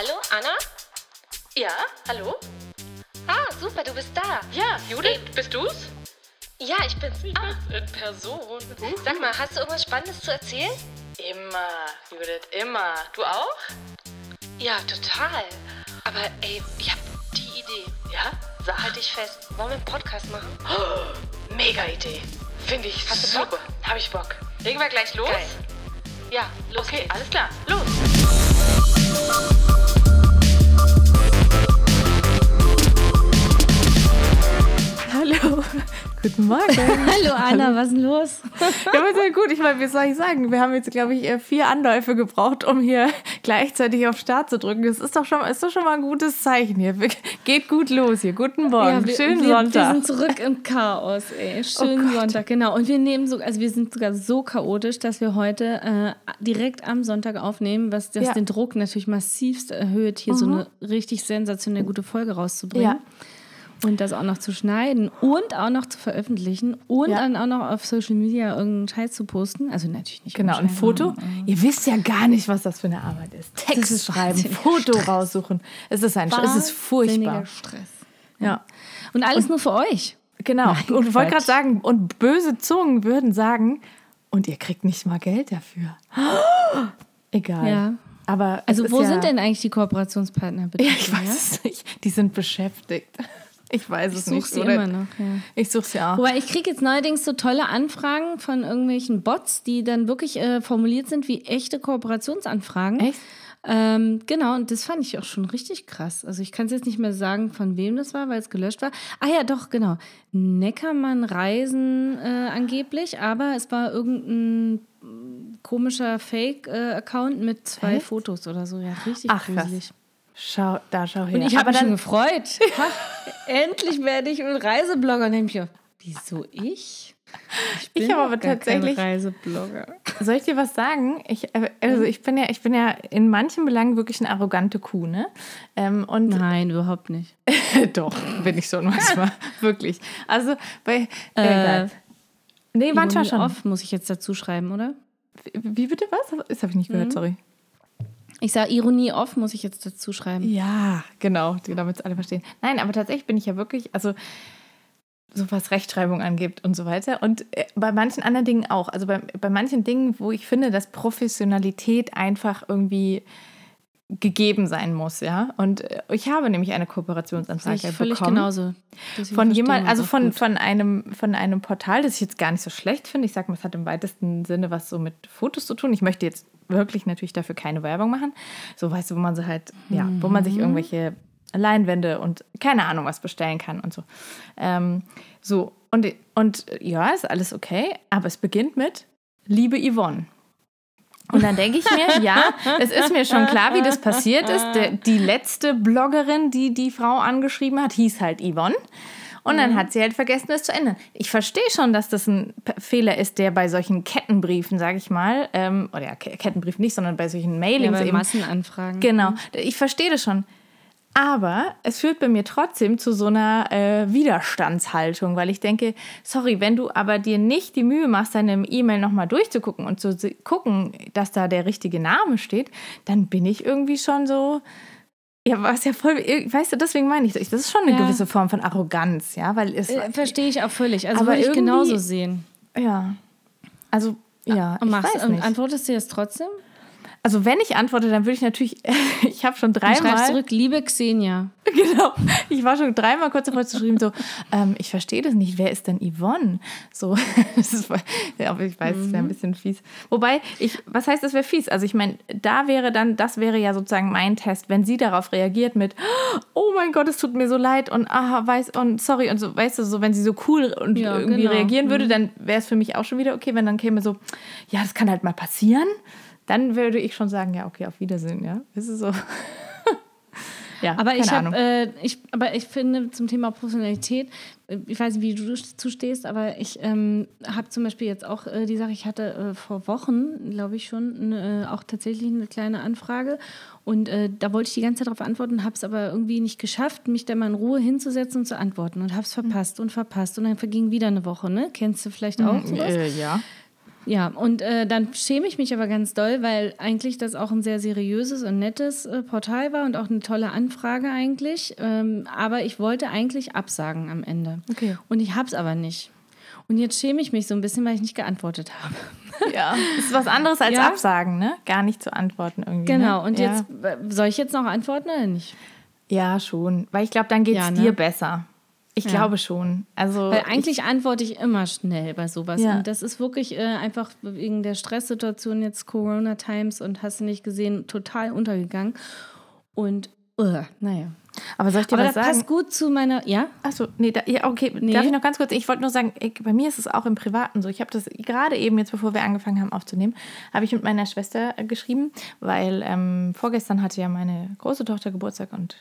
Hallo, Anna? Ja, hallo? Ah, super, du bist da. Ja, Judith, bist du's? Ja, ich bin's. Ah, In Person. sag mal, hast du irgendwas Spannendes zu erzählen? Immer, Judith, immer. Du auch? Ja, total. Aber ey, ich hab die Idee. Ja? Sag. Halt dich fest. Wollen wir einen Podcast machen? Mega Idee. Finde ich Hast du super. Bock? Hab ich Bock. Legen wir gleich los? Geil. Ja, los Okay, geht's. alles klar. Los. Hallo, guten Morgen. Hallo Anna, was ist denn los? Ja, aber sehr gut. Ich meine, wie soll ich sagen? Wir haben jetzt, glaube ich, eher vier Anläufe gebraucht, um hier gleichzeitig auf Start zu drücken. Das ist doch schon, ist doch schon mal ein gutes Zeichen hier. Geht gut los hier. Guten Morgen. wir, Schönen wir, Sonntag. Wir sind zurück im Chaos, ey. Schönen Oh. Sonntag, genau. Und wir nehmen so, also wir sind sogar so chaotisch, dass wir heute äh, direkt am Sonntag aufnehmen, was das Ja. Mhm. den Druck natürlich massivst erhöht, hier so eine richtig sensationell gute Folge rauszubringen. Ja. Und das auch noch zu schneiden und auch noch zu veröffentlichen und Ja. dann auch noch auf Social Media irgendeinen Scheiß zu posten. Also natürlich nicht. Genau, ein Foto. machen, Ihr wisst ja gar nicht, was das für eine Arbeit ist. Text ist schreiben, Foto Stress. raussuchen. Es ist ein, es ist furchtbar. Stress. Ja, Und alles nur für euch. genau. Mein und ich wollte gerade sagen, und böse Zungen würden sagen, und ihr kriegt nicht mal Geld dafür. Egal. Ja. Aber Also wo ja, sind denn eigentlich die Kooperationspartner bitte? Ja, ich weiß es nicht. Die sind beschäftigt. Ich weiß es nicht. sie oder? immer noch. Ja. Ich suche sie auch. Wobei ich kriege jetzt neuerdings so tolle Anfragen von irgendwelchen Bots, die dann wirklich äh, formuliert sind wie echte Kooperationsanfragen. Echt? Ähm, genau, und das fand ich auch schon richtig krass. Also ich kann es jetzt nicht mehr sagen, von wem das war, weil es gelöscht war. Ah ja, doch, genau. Neckermann Reisen äh, angeblich, aber es war irgendein komischer Fake-Account mit zwei Echt? Fotos oder so. Ja, richtig Ach, krass. Schau, da schau her. Und ich habe mich schon dann, gefreut. Ha, endlich werde ich ein Reiseblogger. Und ich gedacht, wieso ich? Ich bin habe aber tatsächlich- Reiseblogger. soll ich dir was sagen? Ich, äh, also ich bin ja, ich bin ja in manchen Belangen wirklich eine arrogante Kuh, ne? Ähm, und Nein, überhaupt nicht. doch, bin ich schon manchmal. wirklich. Also bei. Äh, egal. Nee, manchmal schon. Off muss ich jetzt dazu schreiben, oder? Wie bitte was? Das habe ich nicht gehört, Mhm. sorry. Ich sage Ironie off muss ich jetzt dazu schreiben. Ja, genau, damit es alle verstehen. Nein, aber tatsächlich bin ich ja wirklich, also so was Rechtschreibung angeht und so weiter. Und äh, bei manchen anderen Dingen auch. Also bei, bei manchen Dingen, wo ich finde, dass Professionalität einfach irgendwie gegeben sein muss, ja. Und äh, ich habe nämlich eine Kooperationsanfrage ich völlig bekommen. genauso. Von jemand, also von, von, einem, von einem Portal, das ich jetzt gar nicht so schlecht finde. Ich sage mal, es hat im weitesten Sinne was so mit Fotos zu tun. Ich möchte jetzt wirklich natürlich dafür keine Werbung machen. So, weißt du, wo man so halt, ja, wo man Mhm. sich irgendwelche Leinwände und keine Ahnung was bestellen kann und so. Ähm, so, und, und ja, ist alles okay, aber es beginnt mit Liebe Yvonne. Und dann denke ich mir, ja, es ist mir schon klar, wie das passiert ist. Die letzte Bloggerin, die die Frau angeschrieben hat, hieß halt Yvonne. Und dann hat sie halt vergessen, es zu ändern. Ich verstehe schon, dass das ein Fehler ist, der bei solchen Kettenbriefen, sage ich mal, ähm, oder ja, Ke- Kettenbrief nicht, sondern bei solchen ja, Mailings bei eben. Massenanfragen. Genau, ich verstehe das schon. Aber es führt bei mir trotzdem zu so einer äh, Widerstandshaltung, weil ich denke, sorry, wenn du aber dir nicht die Mühe machst, deine E-Mail nochmal durchzugucken und zu gucken, dass da der richtige Name steht, dann bin ich irgendwie schon so. Ja, was ja voll, weißt du, deswegen meine ich, das ist schon eine Ja. gewisse Form von Arroganz, ja, weil es, Äh, Verstehe ich auch völlig. Also würde ich genauso sehen. ja, also, ja, Und, ich machst, weiß und nicht. antwortest du jetzt trotzdem? Also, wenn ich antworte, dann würde ich natürlich, ich habe schon schreibst dreimal. zurück, liebe Xenia. Genau. Ich war schon dreimal kurz davor zu schreiben, so, ähm, ich verstehe das nicht, wer ist denn Yvonne? So, das ist, aber ich weiß, es wäre ein bisschen fies. Wobei, ich, was heißt, das wäre fies? Also ich meine, da wäre dann, das wäre ja sozusagen mein Test, wenn sie darauf reagiert mit, oh mein Gott, es tut mir so leid und aha, weiß und sorry und so, weißt du, so, wenn sie so cool und Ja, irgendwie genau. reagieren würde, dann wäre es für mich auch schon wieder okay, wenn dann käme so, ja, das kann halt mal passieren. Dann würde ich schon sagen, ja, okay, auf Wiedersehen, ja. Ist so. ja, Aber ich, keine hab, Ahnung. äh, ich, aber ich finde zum Thema Professionalität, ich weiß nicht, wie du dazu stehst, aber ich ähm, habe zum Beispiel jetzt auch äh, die Sache, ich hatte äh, vor Wochen, glaube ich schon, äh, auch tatsächlich eine kleine Anfrage und äh, da wollte ich die ganze Zeit darauf antworten, habe es aber irgendwie nicht geschafft, mich da mal in Ruhe hinzusetzen und zu antworten und habe es verpasst und verpasst und dann verging wieder eine Woche, ne? Kennst du vielleicht auch sowas? Äh, ja. Ja, und äh, dann schäme ich mich aber ganz doll, weil eigentlich das auch ein sehr seriöses und nettes äh, Portal war und auch eine tolle Anfrage eigentlich. Ähm, aber ich wollte eigentlich absagen am Ende. Okay. Und ich habe es aber nicht. Und jetzt schäme ich mich so ein bisschen, weil ich nicht geantwortet habe. Ja. Das ist was anderes als Ja. Absagen, ne? Gar nicht zu antworten irgendwie. Genau, ne? und ja. jetzt äh, soll ich jetzt noch antworten oder nicht? Ja, schon. Weil ich glaube, dann geht es Ja, ne? dir besser. Ich Ja. glaube schon. Also Weil eigentlich antworte ich immer schnell bei sowas. Ja. Und das ist wirklich äh, einfach wegen der Stresssituation jetzt Corona Times und hast du nicht gesehen, total untergegangen. Und uh, naja. aber soll ich dir Aber was das sagen? passt gut zu meiner. Ja? Achso, nee, da, ja, okay. Nee. Darf ich noch ganz kurz? Ich wollte nur sagen, ich, bei mir ist es auch im Privaten so. Ich habe das gerade eben, jetzt bevor wir angefangen haben aufzunehmen, habe ich mit meiner Schwester äh, geschrieben, weil ähm, vorgestern hatte ja meine große Tochter Geburtstag und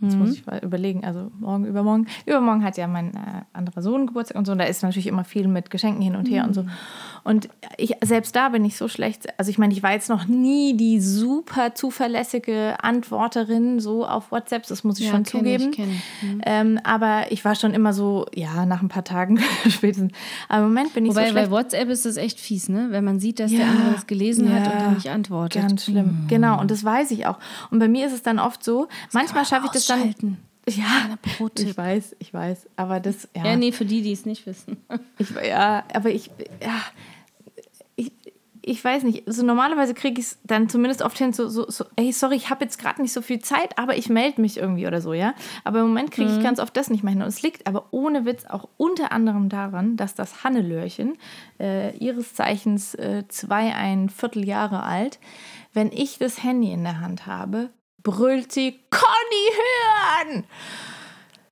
jetzt muss ich mal überlegen, also morgen, übermorgen. Übermorgen hat ja mein äh, anderer Sohn Geburtstag und so. Und da ist natürlich immer viel mit Geschenken hin und her und so. Und ich, selbst da bin ich so schlecht. Also ich meine, ich war jetzt noch nie die super zuverlässige Antworterin so auf WhatsApp, das muss ich schon kenn ich, zugeben. ich. Mhm. Ähm, aber ich war schon immer so, ja, nach ein paar Tagen spätestens. Aber im Moment bin ich Wobei so bei schlecht. WhatsApp ist das echt fies, ne? Wenn man sieht, dass Ja, der andere das gelesen hat und ja, dann nicht antwortet. Ganz schlimm. Genau, und das weiß ich auch. Und bei mir ist es dann oft so, manchmal schaffe ich das dann. Ausschalten. Ja, ich weiß, ich weiß. Aber das, ja. Ja, nee, für die, die es nicht wissen. Ich, ja, aber ich, ja, ich, ich weiß nicht. So normalerweise kriege ich es dann zumindest oft hin, so, so, so ey, sorry, ich habe jetzt gerade nicht so viel Zeit, aber ich melde mich irgendwie oder so, ja. Aber im Moment kriege ich ganz oft das nicht mehr hin. Und es liegt aber ohne Witz auch unter anderem daran, dass das Hannelöhrchen, äh, ihres Zeichens äh, zwei, ein Vierteljahre alt, wenn ich das Handy in der Hand habe, brüllt sie, Conny hören!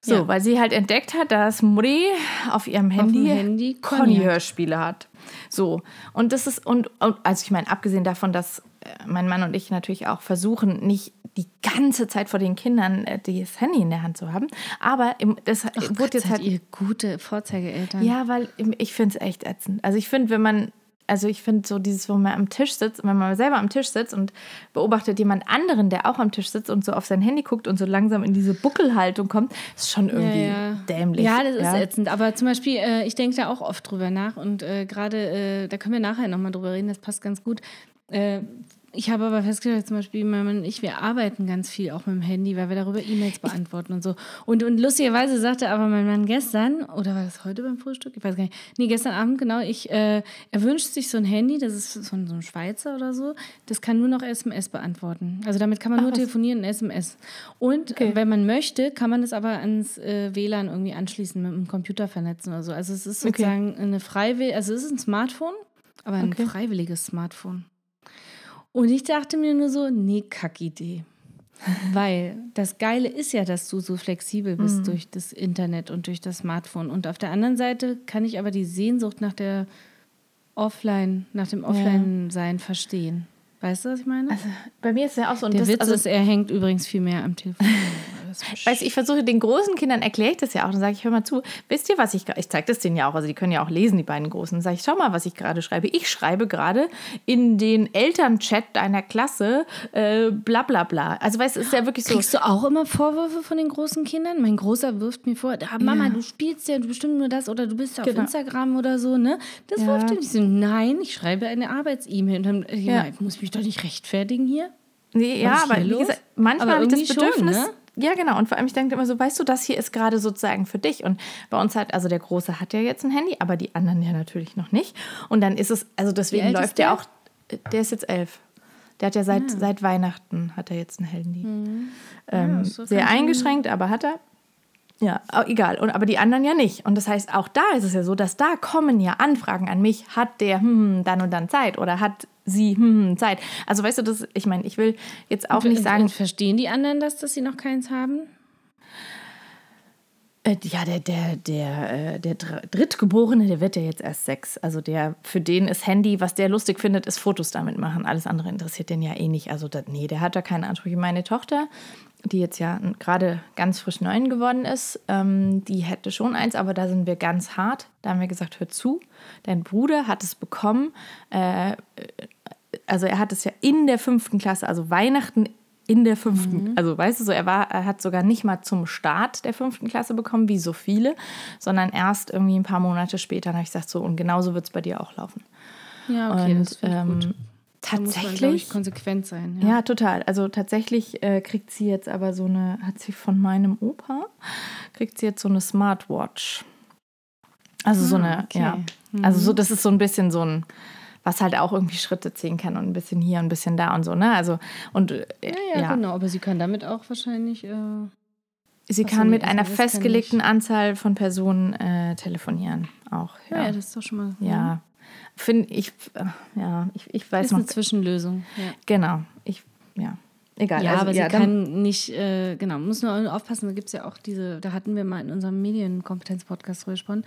So, Ja. weil sie halt entdeckt hat, dass Mutti auf ihrem Handy, Handy. Conny-Hörspiele hat. So, und das ist, und, und also ich meine, abgesehen davon, dass äh, mein Mann und ich natürlich auch versuchen, nicht die ganze Zeit vor den Kindern äh, das Handy in der Hand zu haben, aber im, das wurde jetzt halt. ihr gute Vorzeigeeltern. Ja, weil ich finde es echt ätzend. Also ich finde, wenn man, also ich finde so dieses, wo man am Tisch sitzt, wenn man selber am Tisch sitzt und beobachtet jemand anderen, der auch am Tisch sitzt und so auf sein Handy guckt und so langsam in diese Buckelhaltung kommt, ist schon irgendwie ja. dämlich. Ja, das ist ätzend. Aber zum Beispiel, äh, ich denke da auch oft drüber nach und äh, gerade, äh, da können wir nachher nochmal drüber reden, das passt ganz gut. Ich habe aber festgestellt, zum Beispiel, mein Mann und ich, wir arbeiten ganz viel auch mit dem Handy, weil wir darüber E-Mails beantworten und so. Und, und lustigerweise sagte aber mein Mann gestern, oder war das heute beim Frühstück? Ich weiß gar nicht. Nee, gestern Abend, genau, ich, äh, er wünscht sich so ein Handy, das ist so ein, so ein Schweizer oder so, das kann nur noch SMS beantworten. Also damit kann man nur telefonieren und SMS. Und Okay. äh, wenn man möchte, kann man das aber ans äh, WLAN irgendwie anschließen, mit dem Computer vernetzen oder so. Also es ist Okay. sozusagen eine freiwillige, also es ist ein Smartphone, aber ein Okay. freiwilliges Smartphone. Und ich dachte mir nur so, nee, Kackidee. Weil das Geile ist ja, dass du so flexibel Mhm. bist durch das Internet und durch das Smartphone. Und auf der anderen Seite kann ich aber die Sehnsucht nach der Offline, nach dem Offline-Sein verstehen. Weißt du, was ich meine? Bei mir ist es ja auch so. Und der das, Witz also, ist, er hängt übrigens viel mehr am Telefon. Weißt du, ich versuche den großen Kindern erkläre ich das ja auch. Dann sage ich, hör mal zu, wisst ihr, was ich gerade, ich zeige das denen ja auch, also die können ja auch lesen, die beiden Großen. Sage ich, schau mal, was ich gerade schreibe. Ich schreibe gerade in den Elternchat deiner Klasse äh, bla bla bla. Also weißt du, es ist ja wirklich so. Kriegst du auch immer Vorwürfe von den großen Kindern? Mein Großer wirft mir vor, ah, Mama, du spielst ja bestimmt nur das oder du bist auf Genau. Instagram oder so, ne? Das Ja. wirft er. Ich so, nein, ich schreibe eine Arbeits-E-Mail. Und dann, ich, Ja. ich muss mich doch nicht rechtfertigen hier. Nee, ja, Was aber wie gesagt, manchmal habe ich das irgendwie schon, Bedürfnis. ne? Ja, genau. Und vor allem, ich denke immer so, weißt du, das hier ist gerade sozusagen für dich. Und bei uns hat, also der Große hat ja jetzt ein Handy, aber die anderen ja natürlich noch nicht. Und dann ist es, also deswegen läuft der auch, der ist jetzt elf. Der hat ja seit, seit Weihnachten hat er jetzt ein Handy. Ähm, so sehr eingeschränkt, aber hat er. Ja, egal. Und, aber die anderen ja nicht. Und das heißt, auch da ist es ja so, dass da kommen ja Anfragen an mich. Hat der hm, dann und dann Zeit? Oder hat sie hm, Zeit? Also weißt du, das, ich meine, ich will jetzt auch nicht Und- sagen, Und verstehen die anderen das, dass sie noch keins haben? Äh, ja, der, der, der, äh, der Dr- Drittgeborene, der wird ja jetzt erst sechs. Also der, für den ist Handy, was der lustig findet, ist Fotos damit machen. Alles andere interessiert den ja eh nicht. Also das, nee, der hat da keine Ansprüche. Meine Tochter, die jetzt ja gerade ganz frisch neun geworden ist, ähm, die hätte schon eins, aber da sind wir ganz hart. Da haben wir gesagt, hör zu, dein Bruder hat es bekommen. Äh, also er hat es ja in der fünften Klasse, also Weihnachten in der fünften, also weißt du so, er war, er hat sogar nicht mal zum Start der fünften Klasse bekommen, wie so viele, sondern erst irgendwie ein paar Monate später. Dann habe ich gesagt, so, und genauso wird es bei dir auch laufen. Ja, okay, und das ähm, gut. Da muss man, tatsächlich. ich, konsequent sein. Ja, total. Also tatsächlich äh, kriegt sie jetzt aber so eine, hat sie von meinem Opa, kriegt sie jetzt so eine Smartwatch. Also so Ah, eine, okay. ja. Also so, das ist so ein bisschen so ein, was halt auch irgendwie Schritte ziehen kann und ein bisschen hier, ein bisschen da und so, ne? Also, und äh, Ja, ja, ja, genau. Aber sie kann damit auch wahrscheinlich. Äh, sie so, kann mit also einer festgelegten. Anzahl von Personen äh, telefonieren auch. ja. Ja, ja, das ist doch schon mal. ja. Finde ich, äh, ja, ich, ich weiß Ist noch, eine Zwischenlösung. Ja. genau, ich, ja, egal. Ja, also, aber sie ja, kann nicht, äh, genau, muss nur aufpassen, da gibt es ja auch diese, da hatten wir mal in unserem Medienkompetenz-Podcast drüber gesprochen,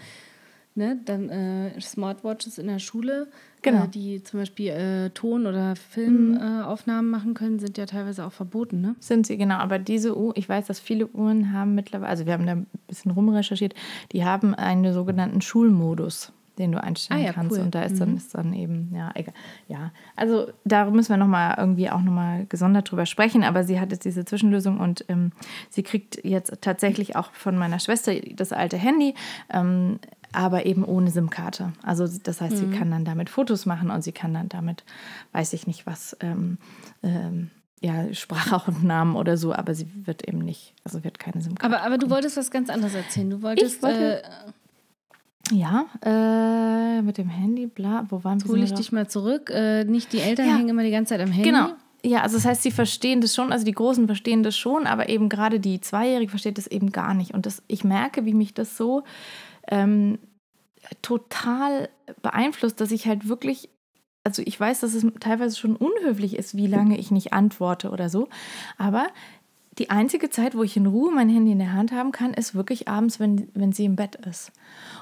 ne, dann äh, Smartwatches in der Schule, Genau. äh, die zum Beispiel äh, Ton- oder Filmaufnahmen äh, Aufnahmen machen können, sind ja teilweise auch verboten, ne? Sind sie, genau. Aber diese Uhr, ich weiß, dass viele Uhren haben mittlerweile, also wir haben da ein bisschen rumrecherchiert, die haben einen sogenannten Schulmodus, den du einstellen Ah ja, kannst. cool. Und da ist dann, ist dann eben, ja, egal. Ja, also da müssen wir nochmal irgendwie auch nochmal gesondert drüber sprechen. Aber sie hat jetzt diese Zwischenlösung und ähm, sie kriegt jetzt tatsächlich auch von meiner Schwester das alte Handy. Ähm, aber eben ohne SIM-Karte. Also das heißt, sie kann dann damit Fotos machen und sie kann dann damit, weiß ich nicht was, ähm, ähm, ja, Sprachaufnahmen oder so, aber sie wird eben nicht, also wird keine SIM-Karte. Aber, aber du wolltest was ganz anderes erzählen. Du wolltest, wollte- äh, Ja, äh, mit dem Handy, bla, wo waren wir? hole ich dich mal zurück. Äh, nicht die Eltern Ja. hängen immer die ganze Zeit am Handy. Genau. Ja, also das heißt, sie verstehen das schon, also die Großen verstehen das schon, aber eben gerade die Zweijährige versteht das eben gar nicht. Und das, ich merke, wie mich das so ähm, total beeinflusst, dass ich halt wirklich, also ich weiß, dass es teilweise schon unhöflich ist, wie lange ich nicht antworte oder so, aber die einzige Zeit, wo ich in Ruhe mein Handy in der Hand haben kann, ist wirklich abends, wenn, wenn sie im Bett ist.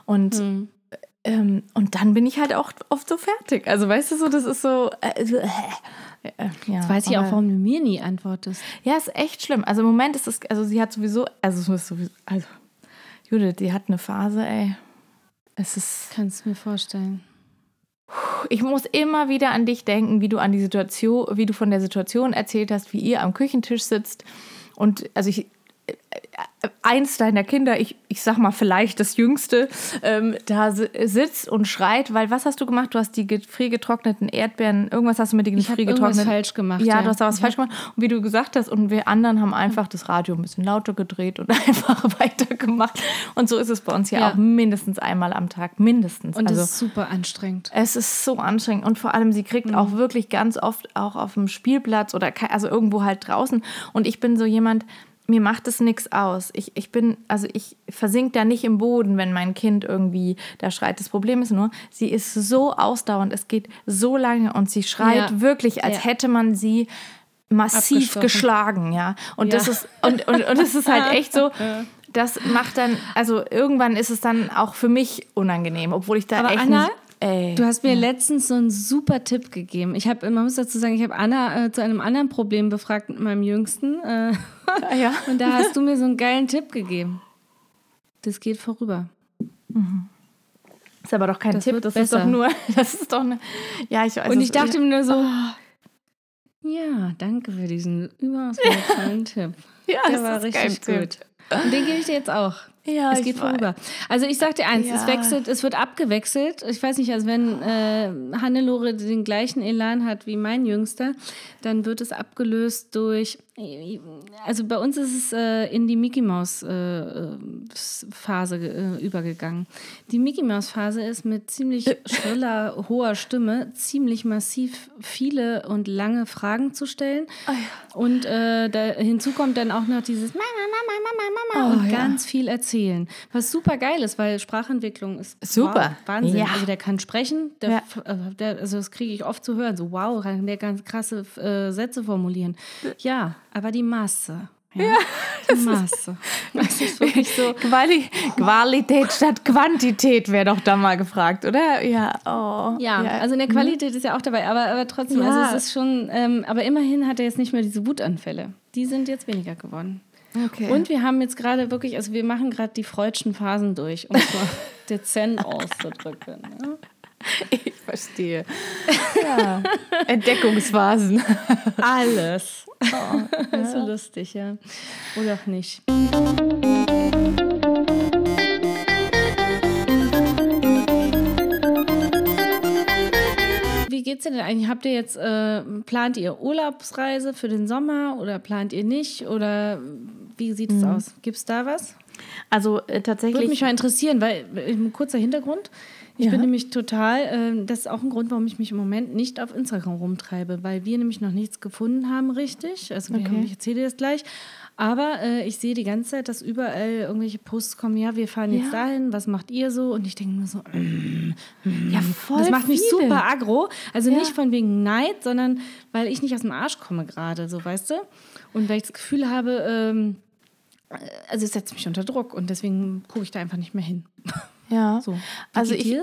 Und Hm. ähm, und dann bin ich halt auch oft so fertig. Also weißt du so, das ist so. Äh, so, äh, äh, ja, Weiß ich auch, warum du mir nie antwortest. Ja, ist echt schlimm. Also im Moment ist es, also sie hat sowieso, also sowieso, also Judith, die hat eine Phase, ey. Es ist, Kannst du mir vorstellen. ich muss immer wieder an dich denken, wie du an die Situation, wie du von der Situation erzählt hast, wie ihr am Küchentisch sitzt. Und also ich, äh, eins deiner Kinder, ich, ich sag mal vielleicht das Jüngste, ähm, da si- sitzt und schreit, weil was hast du gemacht? Du hast die gefriergetrockneten Erdbeeren, irgendwas hast du mit den gefriergetrockneten... falsch gemacht, Ja, ja. du hast da was Ich falsch gemacht. Und wie du gesagt hast, und wir anderen haben einfach das Radio ein bisschen lauter gedreht und einfach weitergemacht. Und so ist es bei uns ja, Ja. auch mindestens einmal am Tag, mindestens. Und also, das ist super anstrengend. es ist so anstrengend und vor allem sie kriegt auch wirklich ganz oft auch auf dem Spielplatz oder also irgendwo halt draußen und ich bin so jemand, mir macht es nichts aus. Ich, ich bin, also ich versink da nicht im Boden, wenn mein Kind irgendwie da schreit. Das Problem ist nur, sie ist so ausdauernd, es geht so lange und sie schreit Ja. wirklich, als Ja. hätte man sie massiv geschlagen, ja. Und das Ja. ist und, und, und es ist halt echt so, das macht dann, also irgendwann ist es dann auch für mich unangenehm, obwohl ich da Aber echt Anna, ey, Du hast mir letztens so einen super Tipp gegeben. Ich habe, man muss dazu sagen, ich habe Anna äh, zu einem anderen Problem befragt mit meinem Jüngsten. Äh, Ah, ja. und da hast du mir so einen geilen Tipp gegeben. Das geht vorüber. Ist aber doch kein Das Tipp, das ist besser. doch nur, das ist doch eine, ja, ich weiß Und ich dachte mir nur so, ja, danke für diesen überaus wertvollen Tipp. ja, Der das war ist richtig gut. Und den gebe ich dir jetzt auch. Ja, es geht vorüber. Also ich sag dir eins, es Ja. wechselt, es wird abgewechselt. Ich weiß nicht, also wenn äh, Hannelore den gleichen Elan hat wie mein Jüngster, dann wird es abgelöst durch, also bei uns ist es äh, in die Mickey Maus äh, äh, Phase äh, übergegangen. Die Mickey Maus Phase ist mit ziemlich schriller, hoher Stimme ziemlich massiv viele und lange Fragen zu stellen. Und äh, da, hinzu kommt dann auch noch dieses Mama, Mama, Mama, Mama Oh, und ja. ganz viel erzählen. Was super geil ist, weil Sprachentwicklung ist Super. Wow, Wahnsinn. Ja. Also der kann sprechen, der, Ja. äh, der, also das kriege ich oft zu hören. So, wow, kann der ganz krasse äh, Sätze formulieren. Ja, aber die Masse. Ja, die Masse. Das ist wirklich so. Quali Qualität statt Quantität wäre doch da mal gefragt, oder? Ja, oh. Ja, also in der Qualität ist ja auch dabei, aber, aber trotzdem, Ja. also es ist schon, ähm, aber immerhin hat er jetzt nicht mehr diese Wutanfälle. Die sind jetzt weniger geworden. Okay. Und wir haben jetzt gerade wirklich, also wir machen gerade die freudschen Phasen durch, um es mal dezent auszudrücken. Ne? ich verstehe. Ja. Entdeckungsphasen. Alles. Das ist so lustig, ja. Oder auch nicht. Wie geht's dir denn eigentlich? Habt ihr jetzt, äh, plant ihr Urlaubsreise für den Sommer oder plant ihr nicht? Oder wie sieht es aus? Gibt es da was? Also äh, Würde tatsächlich. mich mal interessieren, weil äh, kurzer Hintergrund. Ich Ja. bin nämlich total, ähm, das ist auch ein Grund, warum ich mich im Moment nicht auf Instagram rumtreibe, weil wir nämlich noch nichts gefunden haben, richtig. Also Okay. ich erzähle dir das gleich. Aber äh, ich sehe die ganze Zeit, dass überall irgendwelche Posts kommen, ja, wir fahren jetzt Ja. dahin, was macht ihr so? Und ich denke mir so, mm, ja, voll das macht mich viele. super aggro. Also Ja. nicht von wegen Neid, sondern weil ich nicht aus dem Arsch komme gerade, so weißt du? Und weil ich das Gefühl habe, ähm, äh, also es setzt mich unter Druck und deswegen gucke ich da einfach nicht mehr hin. Ja. So. Also ich,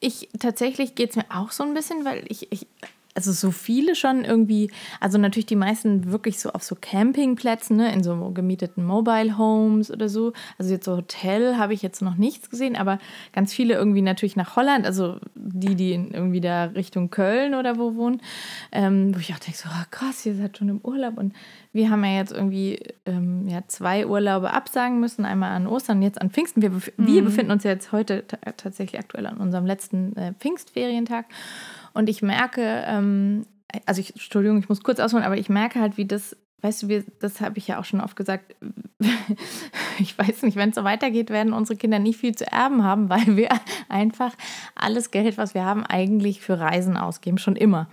ich tatsächlich geht es mir auch so ein bisschen, weil ich, ich, also so viele schon irgendwie, also natürlich die meisten wirklich so auf so Campingplätzen, ne, in so gemieteten Mobile Homes oder so. Also jetzt so Hotel habe ich jetzt noch nichts gesehen, aber ganz viele irgendwie natürlich nach Holland, also die, die in irgendwie da Richtung Köln oder wo wohnen, ähm, wo ich auch denke, so oh, krass, ihr seid schon im Urlaub und wir haben ja jetzt irgendwie ähm, ja, zwei Urlaube absagen müssen, einmal an Ostern und jetzt an Pfingsten. Wir, bef wir befinden uns ja jetzt heute ta- tatsächlich aktuell an unserem letzten äh, Pfingstferientag. Und ich merke, ähm, also ich, Entschuldigung, ich muss kurz ausholen, aber ich merke halt, wie das, weißt du, wir, das habe ich ja auch schon oft gesagt, ich weiß nicht, wenn es so weitergeht, werden unsere Kinder nicht viel zu erben haben, weil wir einfach alles Geld, was wir haben, eigentlich für Reisen ausgeben, schon immer.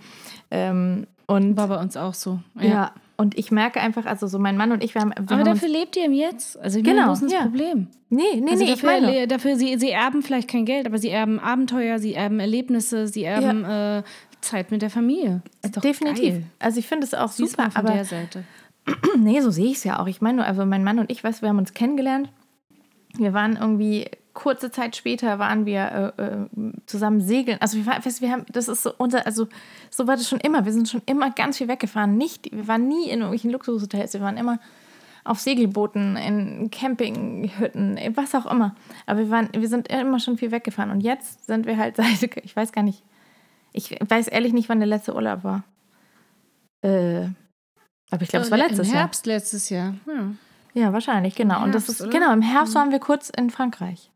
Ähm, und War bei uns auch so. ja. Und ich merke einfach, also so mein Mann und ich, wir haben, wir Aber haben dafür lebt ihr im Jetzt. Also ich Genau, meine, wo ist das ja. Problem? nee, nee, Also nee, ich dafür, meine, le- dafür sie, sie erben vielleicht kein Geld, aber sie erben Abenteuer, sie erben Erlebnisse, sie erben äh, Zeit mit der Familie. Definitiv. Geil. Also ich finde es auch Sieh's super, von aber der Seite. nee, so sehe ich es ja auch. Ich meine, nur, also mein Mann und ich, weißt, wir haben uns kennengelernt. Wir waren irgendwie kurze Zeit später waren wir äh, äh, zusammen segeln. Also wir, waren, weißt, wir haben, das ist so unser, also so war das schon immer. Wir sind schon immer ganz viel weggefahren. Nicht, wir waren nie in irgendwelchen Luxushotels. Wir waren immer auf Segelbooten, in Campinghütten, was auch immer. Aber wir waren, wir sind immer schon viel weggefahren. Und jetzt sind wir halt seit, ich weiß gar nicht, ich weiß ehrlich nicht, wann der letzte Urlaub war. Äh, aber ich glaube, es war letztes Im Jahr. Herbst letztes Jahr. Ja. Ja, wahrscheinlich, genau. und das Herbst, ist, oder? genau, im Herbst waren wir kurz in Frankreich.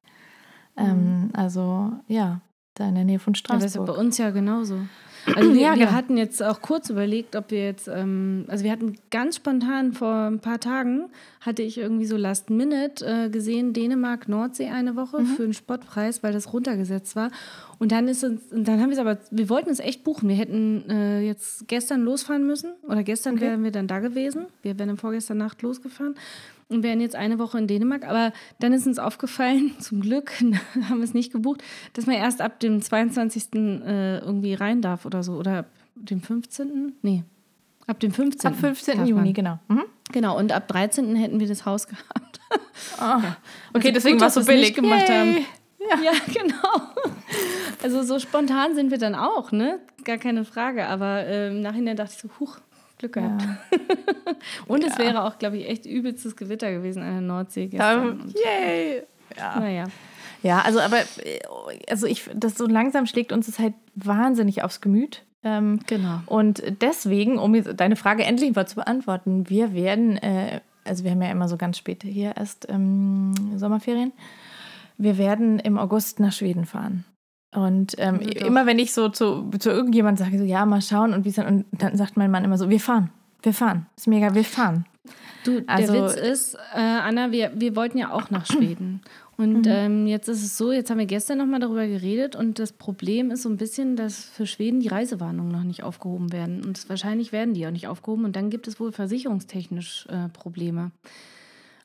Ähm, also, ja, da in der Nähe von Ja, das ist ja Straßburg. bei uns ja genauso. Also wir, Ja, wir hatten jetzt auch kurz überlegt, ob wir jetzt, ähm, also wir hatten ganz spontan vor ein paar Tagen, hatte ich irgendwie so Last Minute äh, gesehen, Dänemark, Nordsee eine Woche Mhm. für einen Spottpreis, weil das runtergesetzt war. Und dann ist uns, und dann haben wir es aber, wir wollten es echt buchen. Wir hätten äh, jetzt gestern losfahren müssen oder gestern Okay. wären wir dann da gewesen. Wir wären dann vorgestern Nacht losgefahren und wären jetzt eine Woche in Dänemark. Aber dann ist uns aufgefallen, zum Glück haben wir es nicht gebucht, dass man erst ab dem 22. Äh, irgendwie rein darf oder so. Oder ab dem 15. Nee. Ab dem 15. Ab 15. darf Juni, genau. Mhm. Genau, und ab 13. hätten wir das Haus gehabt. Okay, Also deswegen war es so billig. gemacht Yay. haben. Ja. genau. Also so spontan sind wir dann auch, ne? Gar keine Frage. Aber ähm, im Nachhinein dachte ich so, huch, Glück gehabt. und es wäre auch, glaube ich, echt übelstes Gewitter gewesen an der Nordsee gestern. Ähm, Und, Yay. Ja. naja. ja, also, aber, äh, also ich, das so langsam schlägt uns das halt wahnsinnig aufs Gemüt. Ähm, Genau. Und deswegen, um deine Frage endlich mal zu beantworten, wir werden, äh, also wir haben ja immer so ganz spät hier erst ähm, Sommerferien, wir werden im August nach Schweden fahren. Und ähm, Ja, immer wenn ich so zu, zu irgendjemand sage, so ja, mal schauen und wie dann, und dann sagt mein Mann immer so, wir fahren, wir fahren. Ist mega, wir fahren. Du, der Also- Witz ist, äh, Anna, wir, wir wollten ja auch nach Schweden. Und ähm, jetzt ist es so, jetzt haben wir gestern nochmal darüber geredet und das Problem ist so ein bisschen, dass für Schweden die Reisewarnungen noch nicht aufgehoben werden. Und wahrscheinlich werden die auch nicht aufgehoben. Und dann gibt es wohl versicherungstechnisch äh, Probleme.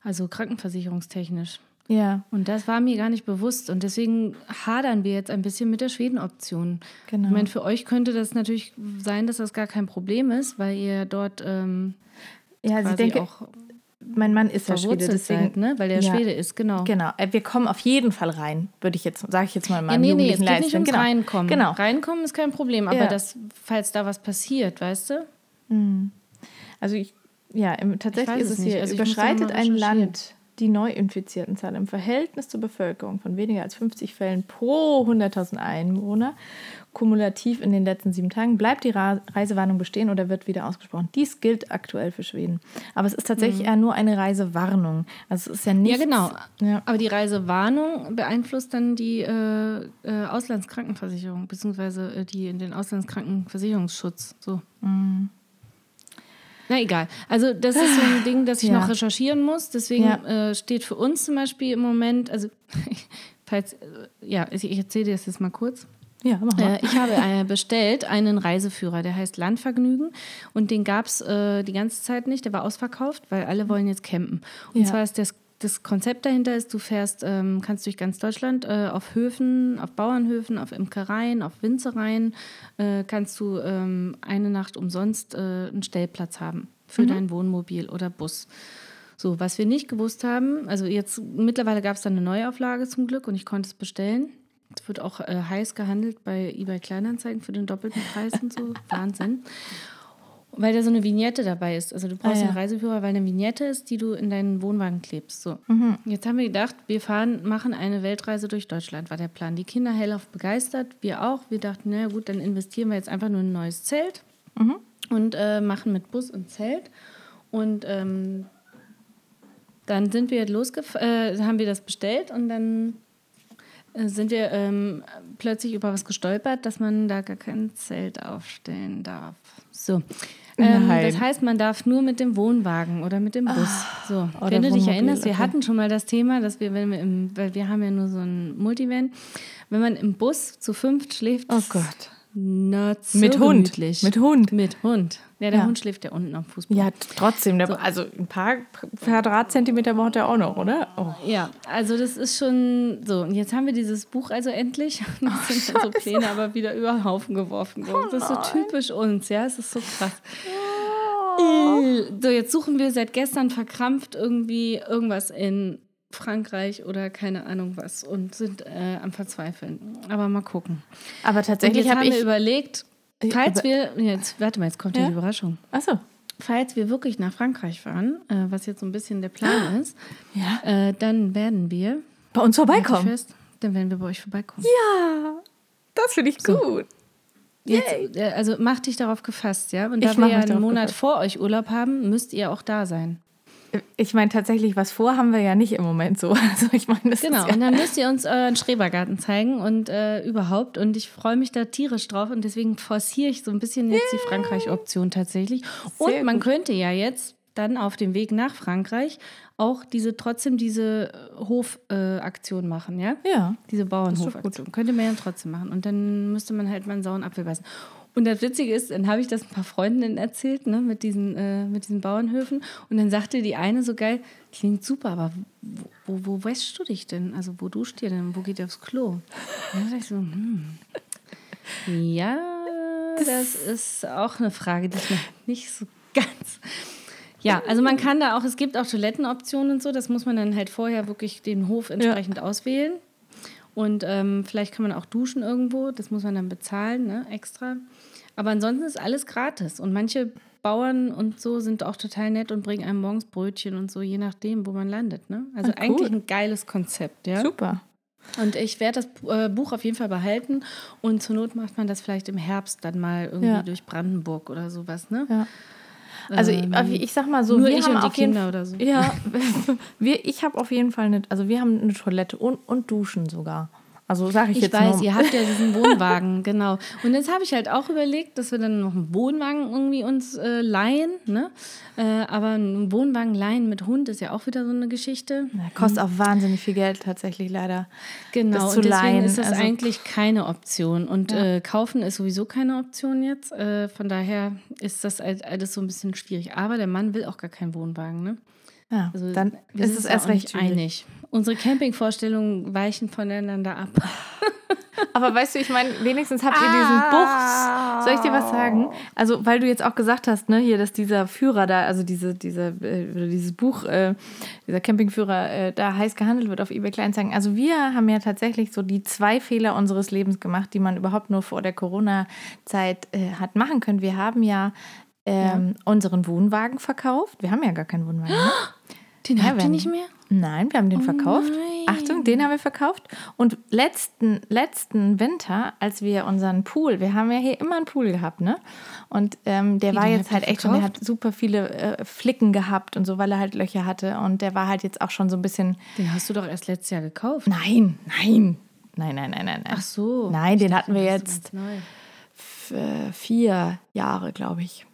Also krankenversicherungstechnisch. Ja, Und das war mir gar nicht bewusst. Und deswegen hadern wir jetzt ein bisschen mit der Schweden-Option. genau. Ich meine, für euch könnte das natürlich sein, dass das gar kein Problem ist, weil ihr dort ähm, ja, also ich quasi denke, auch mein Mann ist ja Schwede, deswegen. sind, ne? weil der Ja. Schwede ist, genau. Genau, äh, wir kommen auf jeden Fall rein, würde ich jetzt, sage ich jetzt mal Ja, meinem nee, nee, es geht nicht ums genau. Reinkommen. Genau. Reinkommen ist kein Problem, aber Ja. das, falls da was passiert, weißt du? Also ich, ja, tatsächlich ist es hier, Also überschreitet ein. Land die Neuinfiziertenzahl im Verhältnis zur Bevölkerung von weniger als 50 Fällen pro 100.000 Einwohner kumulativ in den letzten sieben Tagen, bleibt die Reisewarnung bestehen oder wird wieder ausgesprochen. Dies gilt aktuell für Schweden. Aber es ist tatsächlich eher nur eine Reisewarnung. Also es ist ja nicht. Ja, genau. Ja. Aber die Reisewarnung beeinflusst dann die äh, äh, Auslandskrankenversicherung, beziehungsweise äh, die, den Auslandskrankenversicherungsschutz. So. Na egal. Also das ist so ein Ding, das ich Ja. noch recherchieren muss. Deswegen Ja. äh, steht für uns zum Beispiel im Moment, also falls, äh, ja, ich ich erzähle dir das jetzt mal kurz. Ja, mach mal. Äh, ich habe äh, bestellt einen Reiseführer, der heißt Landvergnügen und den gab es äh, die ganze Zeit nicht, der war ausverkauft, weil alle wollen jetzt campen. Und Ja. zwar ist das, das Konzept dahinter ist, du fährst, ähm, kannst durch ganz Deutschland äh, auf Höfen, auf Bauernhöfen, auf Imkereien, auf Winzereien, äh, kannst du ähm, eine Nacht umsonst äh, einen Stellplatz haben für dein Wohnmobil oder Bus. So, was wir nicht gewusst haben, also jetzt mittlerweile gab es dann eine Neuauflage zum Glück und ich konnte es bestellen. Es wird auch äh, heiß gehandelt bei eBay Kleinanzeigen für den doppelten Preis und so. Wahnsinn. Weil da so eine Vignette dabei ist. Also du brauchst Ah, ja. einen Reiseführer, weil eine Vignette ist, die du in deinen Wohnwagen klebst. So. Mhm. Jetzt haben wir gedacht, wir fahren, machen eine Weltreise durch Deutschland, war der Plan. Die Kinder hellauf begeistert, wir auch. Wir dachten, na gut, dann investieren wir jetzt einfach nur in ein neues Zelt Mhm. und äh, machen mit Bus und Zelt. Und ähm, dann sind wir losgef äh, haben wir das bestellt und dann äh, sind wir ähm, plötzlich über was gestolpert, dass man da gar kein Zelt aufstellen darf. So. Ähm, das heißt, man darf nur mit dem Wohnwagen oder mit dem Bus. so. oder Wenn du dich erinnerst, wir okay. hatten schon mal das Thema, dass wir, wenn wir im, weil wir haben ja nur so ein Multivan, wenn man im Bus zu fünft schläft, Oh Gott. Not so Mit Hund. gemütlich. Mit Hund. Mit Hund. Ja, der Ja. Hund schläft ja unten am Fußboden. Ja, trotzdem. Der, Also ein paar Quadratzentimeter braucht er auch noch, oder? Oh. Ja, also das ist schon so. Und jetzt haben wir dieses Buch also endlich. Und jetzt sind so Pläne aber wieder über den Haufen geworfen. worden. das ist so typisch uns, ja. Es ist so krass. Äh, So, jetzt suchen wir seit gestern verkrampft irgendwie irgendwas in Frankreich oder keine Ahnung was und sind äh, am Verzweifeln. Aber mal gucken. Aber tatsächlich habe ich. überlegt, Ich- falls wir, jetzt, warte mal, jetzt kommt ja die Überraschung. Achso. Falls wir wirklich nach Frankreich fahren, äh, was jetzt so ein bisschen der Plan ist, Ja. äh, dann werden wir Bei uns vorbeikommen. fest, dann werden wir bei euch vorbeikommen. Ja. Das finde ich gut. Jetzt, äh, also mach dich darauf gefasst, ja? Und Ich da mach wir ja einen Monat gefasst. vor euch Urlaub haben, müsst ihr auch da sein. Ich meine, tatsächlich, was vor haben wir ja nicht im Moment so. Also ich meine, das Genau, ist und ja, dann müsst ihr uns euren Schrebergarten zeigen und äh, überhaupt. Und ich freue mich da tierisch drauf und deswegen forciere ich so ein bisschen jetzt die Frankreich-Option tatsächlich. Und Sehr man gut. könnte ja jetzt dann auf dem Weg nach Frankreich auch diese trotzdem diese Hofaktion äh, Aktion machen, ja? ja. Diese. Bauernhofaktion. Könnte man ja trotzdem machen. Und dann müsste man halt mal einen sauren Apfel beißen. Und das Witzige ist, dann habe ich das ein paar Freundinnen erzählt, ne, mit diesen, äh, mit diesen Bauernhöfen. Und dann sagte die eine so geil, klingt super, aber wo, wo, wo wäschst du dich denn? Also wo duscht ihr denn? Wo geht ihr aufs Klo? Und dann dachte ich so, hm. Ja, das ist auch eine Frage, die ich noch nicht so ganz. Ja, also man kann da auch, es gibt auch Toilettenoptionen und so, das muss man dann halt vorher wirklich den Hof entsprechend auswählen. Und ähm, vielleicht kann man auch duschen irgendwo, das muss man dann bezahlen, ne, extra. Aber ansonsten ist alles gratis. Und manche Bauern und so sind auch total nett und bringen einem morgens Brötchen und so, je nachdem, wo man landet. Ne? Also Ah, cool. eigentlich ein geiles Konzept, ja. Super. Und ich werde das äh, Buch auf jeden Fall behalten und zur Not macht man das vielleicht im Herbst dann mal irgendwie Ja. durch Brandenburg oder sowas, ne? Ja. Also Ähm, ich, ich sag mal so, nur wir ich haben und die auf jeden Kinder oder so. Ja, wir, ich habe auf jeden Fall eine, also wir haben eine Toilette und, und Duschen sogar. Also sage ich, Ich jetzt weiß, nur. ihr habt ja diesen Wohnwagen, genau. Und jetzt habe ich halt auch überlegt, dass wir dann noch einen Wohnwagen irgendwie uns äh, leihen, ne? Äh, aber einen Wohnwagen leihen mit Hund ist ja auch wieder so eine Geschichte. Ja, kostet auch wahnsinnig viel Geld tatsächlich leider. Genau, das zu und deswegen leihen. ist das Also- eigentlich keine Option. Und äh, kaufen ist sowieso keine Option jetzt. Äh, von daher ist das halt alles so ein bisschen schwierig. Aber der Mann will auch gar keinen Wohnwagen, ne? Ja, Also dann ist es erst recht einig. Unsere Campingvorstellungen weichen voneinander ab. Aber weißt du, ich meine, wenigstens habt ihr diesen Buch. Soll ich dir was sagen? Also, weil du jetzt auch gesagt hast, ne, hier, dass dieser Führer da, also diese, diese, äh, dieses Buch, äh, dieser Campingführer, äh, da heiß gehandelt wird auf eBay Kleinanzeigen. Also, wir haben ja tatsächlich so die zwei Fehler unseres Lebens gemacht, die man überhaupt nur vor der Corona-Zeit äh, hat machen können. Wir haben ja, ähm, unseren Wohnwagen verkauft. Wir haben ja gar keinen Wohnwagen. Ne? Den habt ihr nicht mehr? Nein, wir haben den verkauft. nein. Achtung, den haben wir verkauft. Und letzten, letzten Winter, als wir unseren Pool, wir haben ja hier immer einen Pool gehabt, ne? Und ähm, der Wie, war jetzt halt echt schon, der hat super viele äh, Flicken gehabt und so, weil er halt Löcher hatte. Und der war halt jetzt auch schon so ein bisschen. Den hast du doch erst letztes Jahr gekauft. Nein, nein. Nein, nein, nein, nein, nein. Ach so. Nein, den dachte, hatten wir jetzt äh, vier Jahre, glaube ich.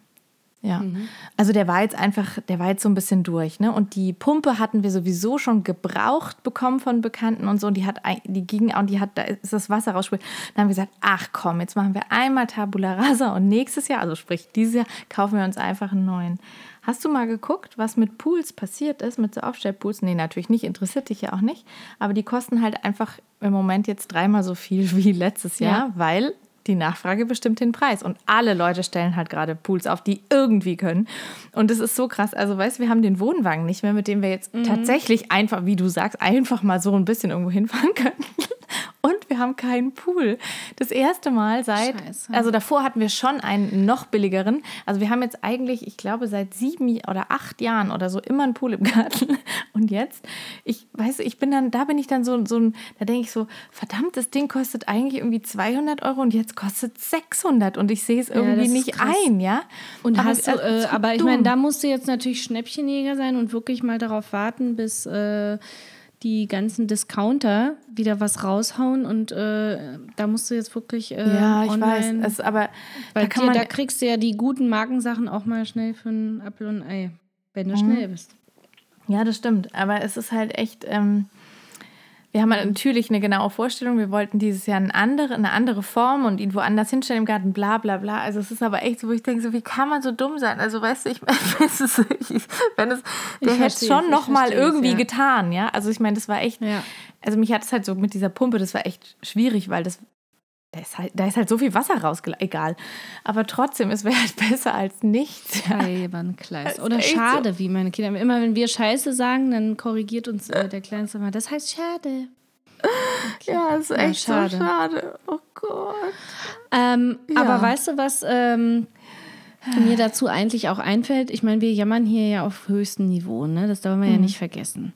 Ja. Mhm. Also der war jetzt einfach, der war jetzt so ein bisschen durch, ne? Und die Pumpe hatten wir sowieso schon gebraucht bekommen von Bekannten und so. Und die hat, die ging und die hat, da ist das Wasser rausspült. Dann haben wir gesagt, ach komm, jetzt machen wir einmal Tabula Rasa und nächstes Jahr, also sprich dieses Jahr, kaufen wir uns einfach einen neuen. Hast du mal geguckt, was mit Pools passiert ist, mit so Aufstellpools? Nee, natürlich nicht, interessiert dich ja auch nicht. Aber die kosten halt einfach im Moment jetzt dreimal so viel wie letztes Jahr, Ja. weil die Nachfrage bestimmt den Preis. Und alle Leute stellen halt gerade Pools auf, die irgendwie können. Und das ist so krass. Also, weißt du, wir haben den Wohnwagen nicht mehr, mit dem wir jetzt Mhm. tatsächlich einfach, wie du sagst, einfach mal so ein bisschen irgendwo hinfahren können. Und wir haben keinen Pool. Das erste Mal seit, Scheiße. also davor hatten wir schon einen noch billigeren. Also wir haben jetzt eigentlich, ich glaube, seit sieben oder acht Jahren oder so immer einen Pool im Garten. Und jetzt, ich weiß, ich bin dann, da bin ich dann so, so da denke ich so, verdammt, das Ding kostet eigentlich irgendwie 200 Euro und jetzt kostet 600 und ich sehe es irgendwie ist nicht krass. ein, ja. Und Aber hast du, äh, aber ich meine, da musst du jetzt natürlich Schnäppchenjäger sein und wirklich mal darauf warten, bis äh, die ganzen Discounter wieder was raushauen und äh, da musst du jetzt wirklich äh, ja, ich online, weiß, es, aber weil da kann dir, man, da kriegst du ja die guten Markensachen auch mal schnell für ein Apfel und ein Ei, wenn Mhm. du schnell bist. Ja, das stimmt. Aber es ist halt echt. Ähm, wir haben natürlich eine genaue Vorstellung. Wir wollten dieses Jahr eine andere, eine andere Form und ihn woanders hinstellen im Garten, bla bla bla. Also es ist aber echt so, wo ich denke, so, wie kann man so dumm sein? Also weißt du, ich, es ist, ich wenn es, der Ich hätte es schon ich noch mal versteh's, irgendwie ja. getan, ja. Also ich meine, das war echt. Ja. Also mich hat es halt so mit dieser Pumpe, das war echt schwierig, weil das da ist halt, da ist halt so viel Wasser rausgelaufen. Egal. Aber trotzdem, es wäre halt besser als nichts. Ja. Ist Oder echt so. schade, wie meine Kinder. Immer wenn wir Scheiße sagen, dann korrigiert uns äh, der Kleinste mal. Das heißt schade. Ja, ist Ja, echt schade. so schade. Oh Gott. Ähm, Ja. Aber weißt du, was ähm, mir dazu eigentlich auch einfällt? Ich meine, wir jammern hier ja auf höchstem Niveau, ne? das darf man Mhm. ja nicht vergessen.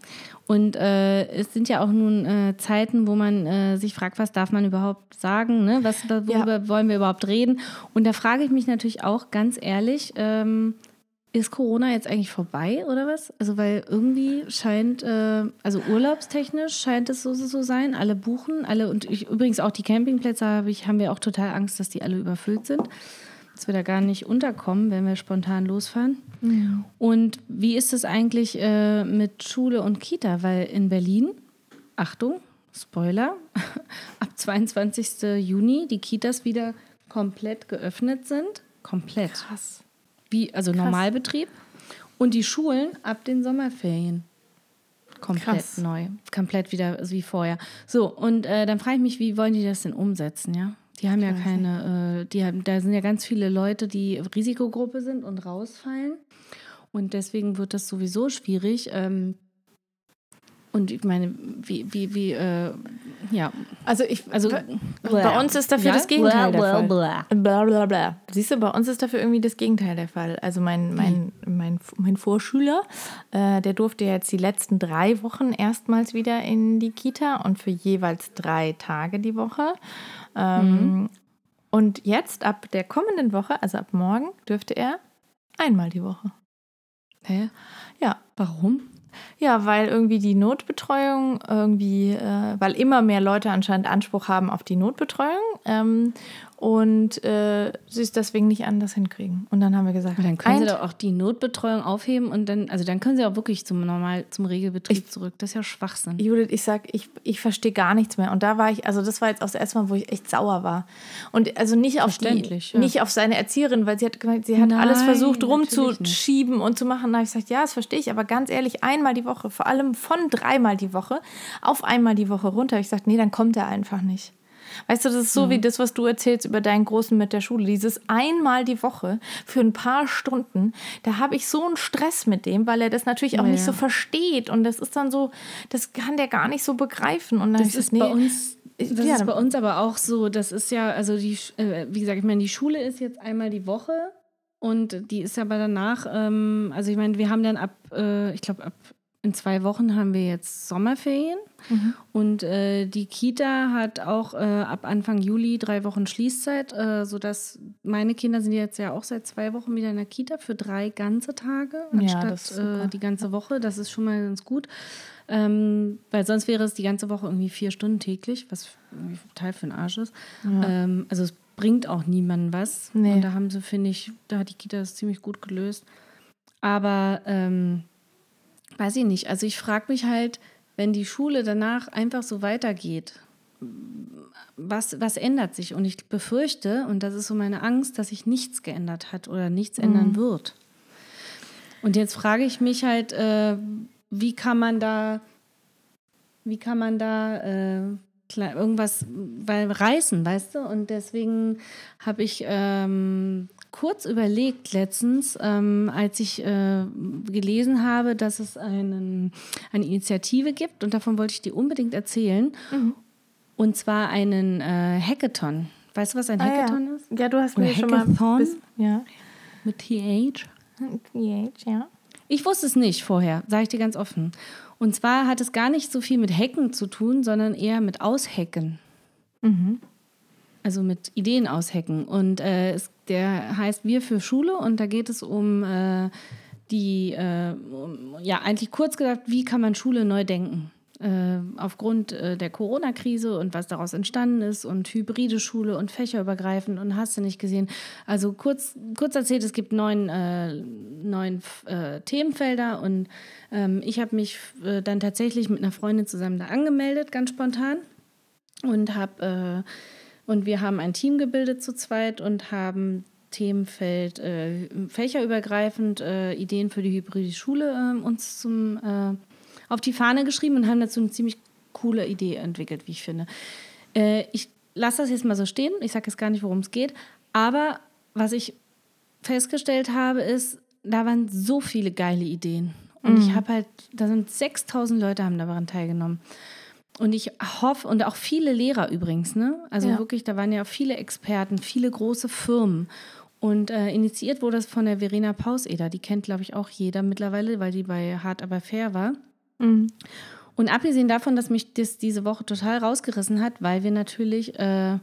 Und äh, es sind ja auch nun äh, Zeiten, wo man äh, sich fragt, was darf man überhaupt sagen, ne? was, worüber wollen wir überhaupt reden? Und da frage ich mich natürlich auch ganz ehrlich, ähm, ist Corona jetzt eigentlich vorbei oder was? Also weil irgendwie scheint, äh, also urlaubstechnisch scheint es so so so sein. Alle buchen, alle und ich, übrigens auch die Campingplätze habe ich, haben wir auch total Angst, dass die alle überfüllt sind, dass wir da gar nicht unterkommen, wenn wir spontan losfahren. Und wie ist es eigentlich äh, mit Schule und Kita? Weil in Berlin, Achtung, Spoiler, ab 22. Juni die Kitas wieder komplett geöffnet sind. Komplett Krass. wie also Normalbetrieb und die Schulen ab den Sommerferien komplett Krass. neu, komplett wieder wie vorher. So und äh, dann frage ich mich, wie wollen die das denn umsetzen, ja? Die haben ja keine, äh, die haben, da sind ja ganz viele Leute, die Risikogruppe sind und rausfallen und deswegen wird das sowieso schwierig. Ähm, und ich meine, wie, wie, wie, äh, ja, Also ich, also bei uns ist dafür Ja? das Gegenteil Blah, der Fall. blah. Bla bla bla. Siehst du, bei uns ist dafür irgendwie das Gegenteil der Fall. Also mein, mein, mein, mein Vorschüler, äh, der durfte jetzt die letzten drei Wochen erstmals wieder in die Kita und für jeweils drei Tage die Woche. Ähm, Und jetzt ab der kommenden Woche, also ab morgen, dürfte er einmal die Woche. Hä? Ja, Warum? Ja, weil irgendwie die Notbetreuung irgendwie, äh, weil immer mehr Leute anscheinend Anspruch haben auf die Notbetreuung. Ähm, und äh, sie es deswegen nicht anders hinkriegen. Und dann haben wir gesagt, Aber dann können sie doch auch die Notbetreuung aufheben und dann, also dann können sie auch wirklich zum normal, zum Regelbetrieb zurück. Das ist ja Schwachsinn. Judith, ich sag, ich, ich verstehe gar nichts mehr. Und da war ich, also das war jetzt auch das erste Mal, wo ich echt sauer war. Und also nicht auf die, ja. nicht auf seine Erzieherin, weil sie hat gemeint, sie hat alles Nein, versucht natürlich rumzuschieben und zu machen. Da habe ich gesagt, ja, das verstehe ich, aber ganz ehrlich, einmal die Woche, vor allem von dreimal die Woche auf einmal die Woche runter. Ich gesagt, nee, dann kommt er einfach nicht. Weißt du, das ist so Mhm. wie das, was du erzählst über deinen Großen mit der Schule. Dieses einmal die Woche für ein paar Stunden, da habe ich so einen Stress mit dem, weil er das natürlich auch Ja, nicht so versteht. Und das ist dann so, das kann der gar nicht so begreifen. Und dann Das ist gesagt, bei uns. Ich- Das ja, ist bei uns aber auch so. Das ist ja, also die, äh, wie gesagt, ich meine, die Schule ist jetzt einmal die Woche und die ist aber danach, ähm, also ich meine, wir haben dann ab, äh, ich glaube ab in zwei Wochen haben wir jetzt Sommerferien und äh, die Kita hat auch äh, ab Anfang Juli drei Wochen Schließzeit, äh, sodass meine Kinder sind jetzt ja auch seit zwei Wochen wieder in der Kita für drei ganze Tage Ja, anstatt super. äh, die ganze Woche. Das ist schon mal ganz gut. Ähm, weil sonst wäre es die ganze Woche irgendwie vier Stunden täglich, was total für den Arsch ist. Ähm, also es bringt auch niemandem was. Nee. Und da haben sie, finde ich, da hat die Kita das ziemlich gut gelöst. Aber ähm, weiß ich nicht. Also ich frage mich halt, wenn die Schule danach einfach so weitergeht, was, was ändert sich? Und ich befürchte, und das ist so meine Angst, dass sich nichts geändert hat oder nichts ändern wird. Und jetzt frage ich mich halt, äh, wie kann man da, wie kann man da äh, irgendwas weil, reißen, weißt du? Und deswegen habe ich ähm, kurz überlegt letztens, ähm, als ich äh, gelesen habe, dass es einen, eine Initiative gibt und davon wollte ich dir unbedingt erzählen. Und zwar einen äh, Hackathon. Weißt du, was ein Ah, Hackathon ja. ist? Ja, du hast Oder mir schon mal. Hackathon? bis- Ja. Mit TH? Ja, ja. Ich wusste es nicht vorher, sage ich dir ganz offen. Und zwar hat es gar nicht so viel mit Hacken zu tun, sondern eher mit Aushacken. Also mit Ideen aushacken. Und äh, es, der heißt Wir für Schule und da geht es um äh, die, äh, um, ja, eigentlich kurz gesagt, wie kann man Schule neu denken? Äh, aufgrund äh, der Corona-Krise und was daraus entstanden ist und hybride Schule und fächerübergreifend und hast du nicht gesehen. Also kurz, kurz erzählt, es gibt neun, äh, neun Themenfelder und ähm, ich habe mich dann tatsächlich mit einer Freundin zusammen da angemeldet, ganz spontan und habe und wir haben ein Team gebildet zu zweit und haben Themenfeld äh, fächerübergreifend äh, Ideen für die hybride Schule äh, uns zum äh, auf die Fahne geschrieben und haben dazu eine ziemlich coole Idee entwickelt, wie ich finde. Äh, ich lasse das jetzt mal so stehen. Ich sage jetzt gar nicht, worum es geht. Aber was ich festgestellt habe, ist, da waren so viele geile Ideen. Und ich habe halt, da sind 6000 Leute haben daran teilgenommen. Und ich hoffe, und auch viele Lehrer übrigens, ne? Also Ja. wirklich, da waren ja viele Experten, viele große Firmen. Und äh, initiiert wurde das von der Verena Pauseder. Die kennt, glaube ich, auch jeder mittlerweile, weil die bei Hart aber fair war. Und abgesehen davon, dass mich das diese Woche total rausgerissen hat, weil wir natürlich äh,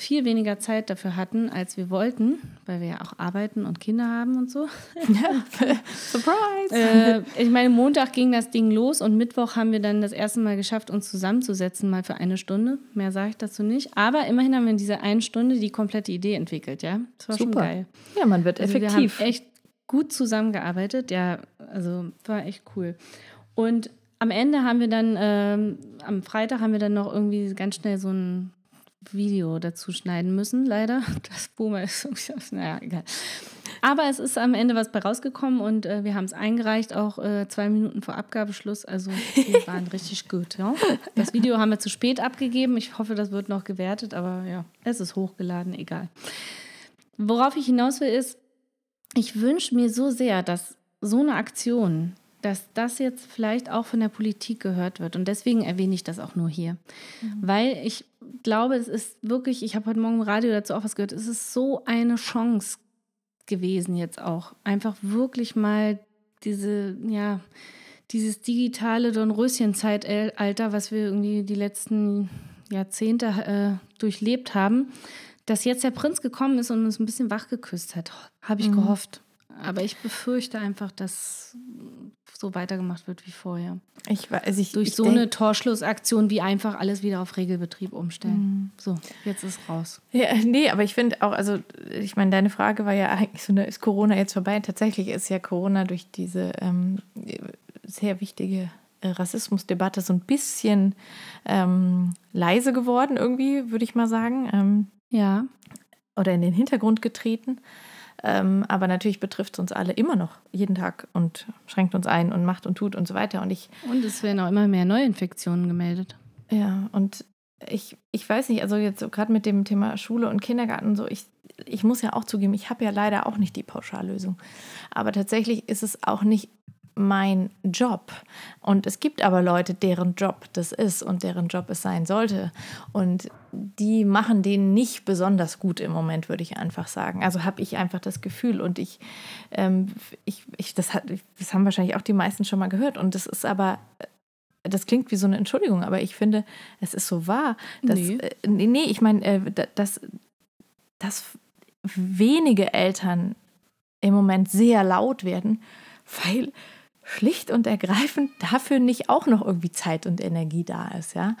viel weniger Zeit dafür hatten, als wir wollten, weil wir ja auch arbeiten und Kinder haben und so. Surprise! Äh, ich meine, Montag ging das Ding los und Mittwoch haben wir dann das erste Mal geschafft, uns zusammenzusetzen, mal für eine Stunde. Mehr sage ich dazu nicht. Aber immerhin haben wir in dieser einen Stunde die komplette Idee entwickelt, ja. Das war schon Super. geil. ja, man wird Also effektiv. Wir haben echt gut zusammengearbeitet. Ja, also war echt cool. Und am Ende haben wir dann, ähm, am Freitag haben wir dann noch irgendwie ganz schnell so ein Video dazu schneiden müssen, leider. Das Boomer ist, naja, egal. Aber es ist am Ende was bei rausgekommen und äh, wir haben es eingereicht, auch äh, zwei Minuten vor Abgabeschluss. Also wir waren richtig gut. Ja. Das Video haben wir zu spät abgegeben. Ich hoffe, das wird noch gewertet, aber ja, es ist hochgeladen, egal. Worauf ich hinaus will, ist, ich wünsche mir so sehr, dass so eine Aktion, dass das jetzt vielleicht auch von der Politik gehört wird. Und deswegen erwähne ich das auch nur hier. Weil ich glaube, es ist wirklich, ich habe heute Morgen im Radio dazu auch was gehört, es ist so eine Chance gewesen jetzt auch. Einfach wirklich mal diese, ja, dieses digitale Dornröschen-Zeitalter, was wir irgendwie die letzten Jahrzehnte äh, durchlebt haben, dass jetzt der Prinz gekommen ist und uns ein bisschen wachgeküsst hat, habe ich gehofft. Aber ich befürchte einfach, dass so weitergemacht wird wie vorher. Ich weiß, ich, Durch ich so eine Torschlussaktion wie einfach alles wieder auf Regelbetrieb umstellen. So, jetzt ist raus. Ja, nee, aber ich finde auch, also ich meine, deine Frage war ja eigentlich so eine, ist Corona jetzt vorbei? Tatsächlich ist ja Corona durch diese ähm, sehr wichtige äh, Rassismusdebatte so ein bisschen ähm, leise geworden, irgendwie, würde ich mal sagen. Ähm, Ja. oder in den Hintergrund getreten. Ähm, aber natürlich betrifft es uns alle immer noch jeden Tag und schränkt uns ein und macht und tut und so weiter. Und ich, Und es werden auch immer mehr Neuinfektionen gemeldet. ja, und ich, ich weiß nicht, also jetzt so gerade mit dem Thema Schule und Kindergarten und so, ich, ich muss ja auch zugeben, ich habe ja leider auch nicht die Pauschallösung. Aber tatsächlich ist es auch nicht mein Job. Und es gibt aber Leute, deren Job das ist und deren Job es sein sollte. Und die machen den nicht besonders gut im Moment, würde ich einfach sagen. Also habe ich einfach das Gefühl. Und ich, ähm, ich, ich das, hat, das haben wahrscheinlich auch die meisten schon mal gehört. Und das ist aber das klingt wie so eine Entschuldigung, aber ich finde, es ist so wahr. Dass, Nee. äh, nee, ich meine, äh, da- dass, dass wenige Eltern im Moment sehr laut werden, weil schlicht und ergreifend dafür nicht auch noch irgendwie Zeit und Energie da ist, ja.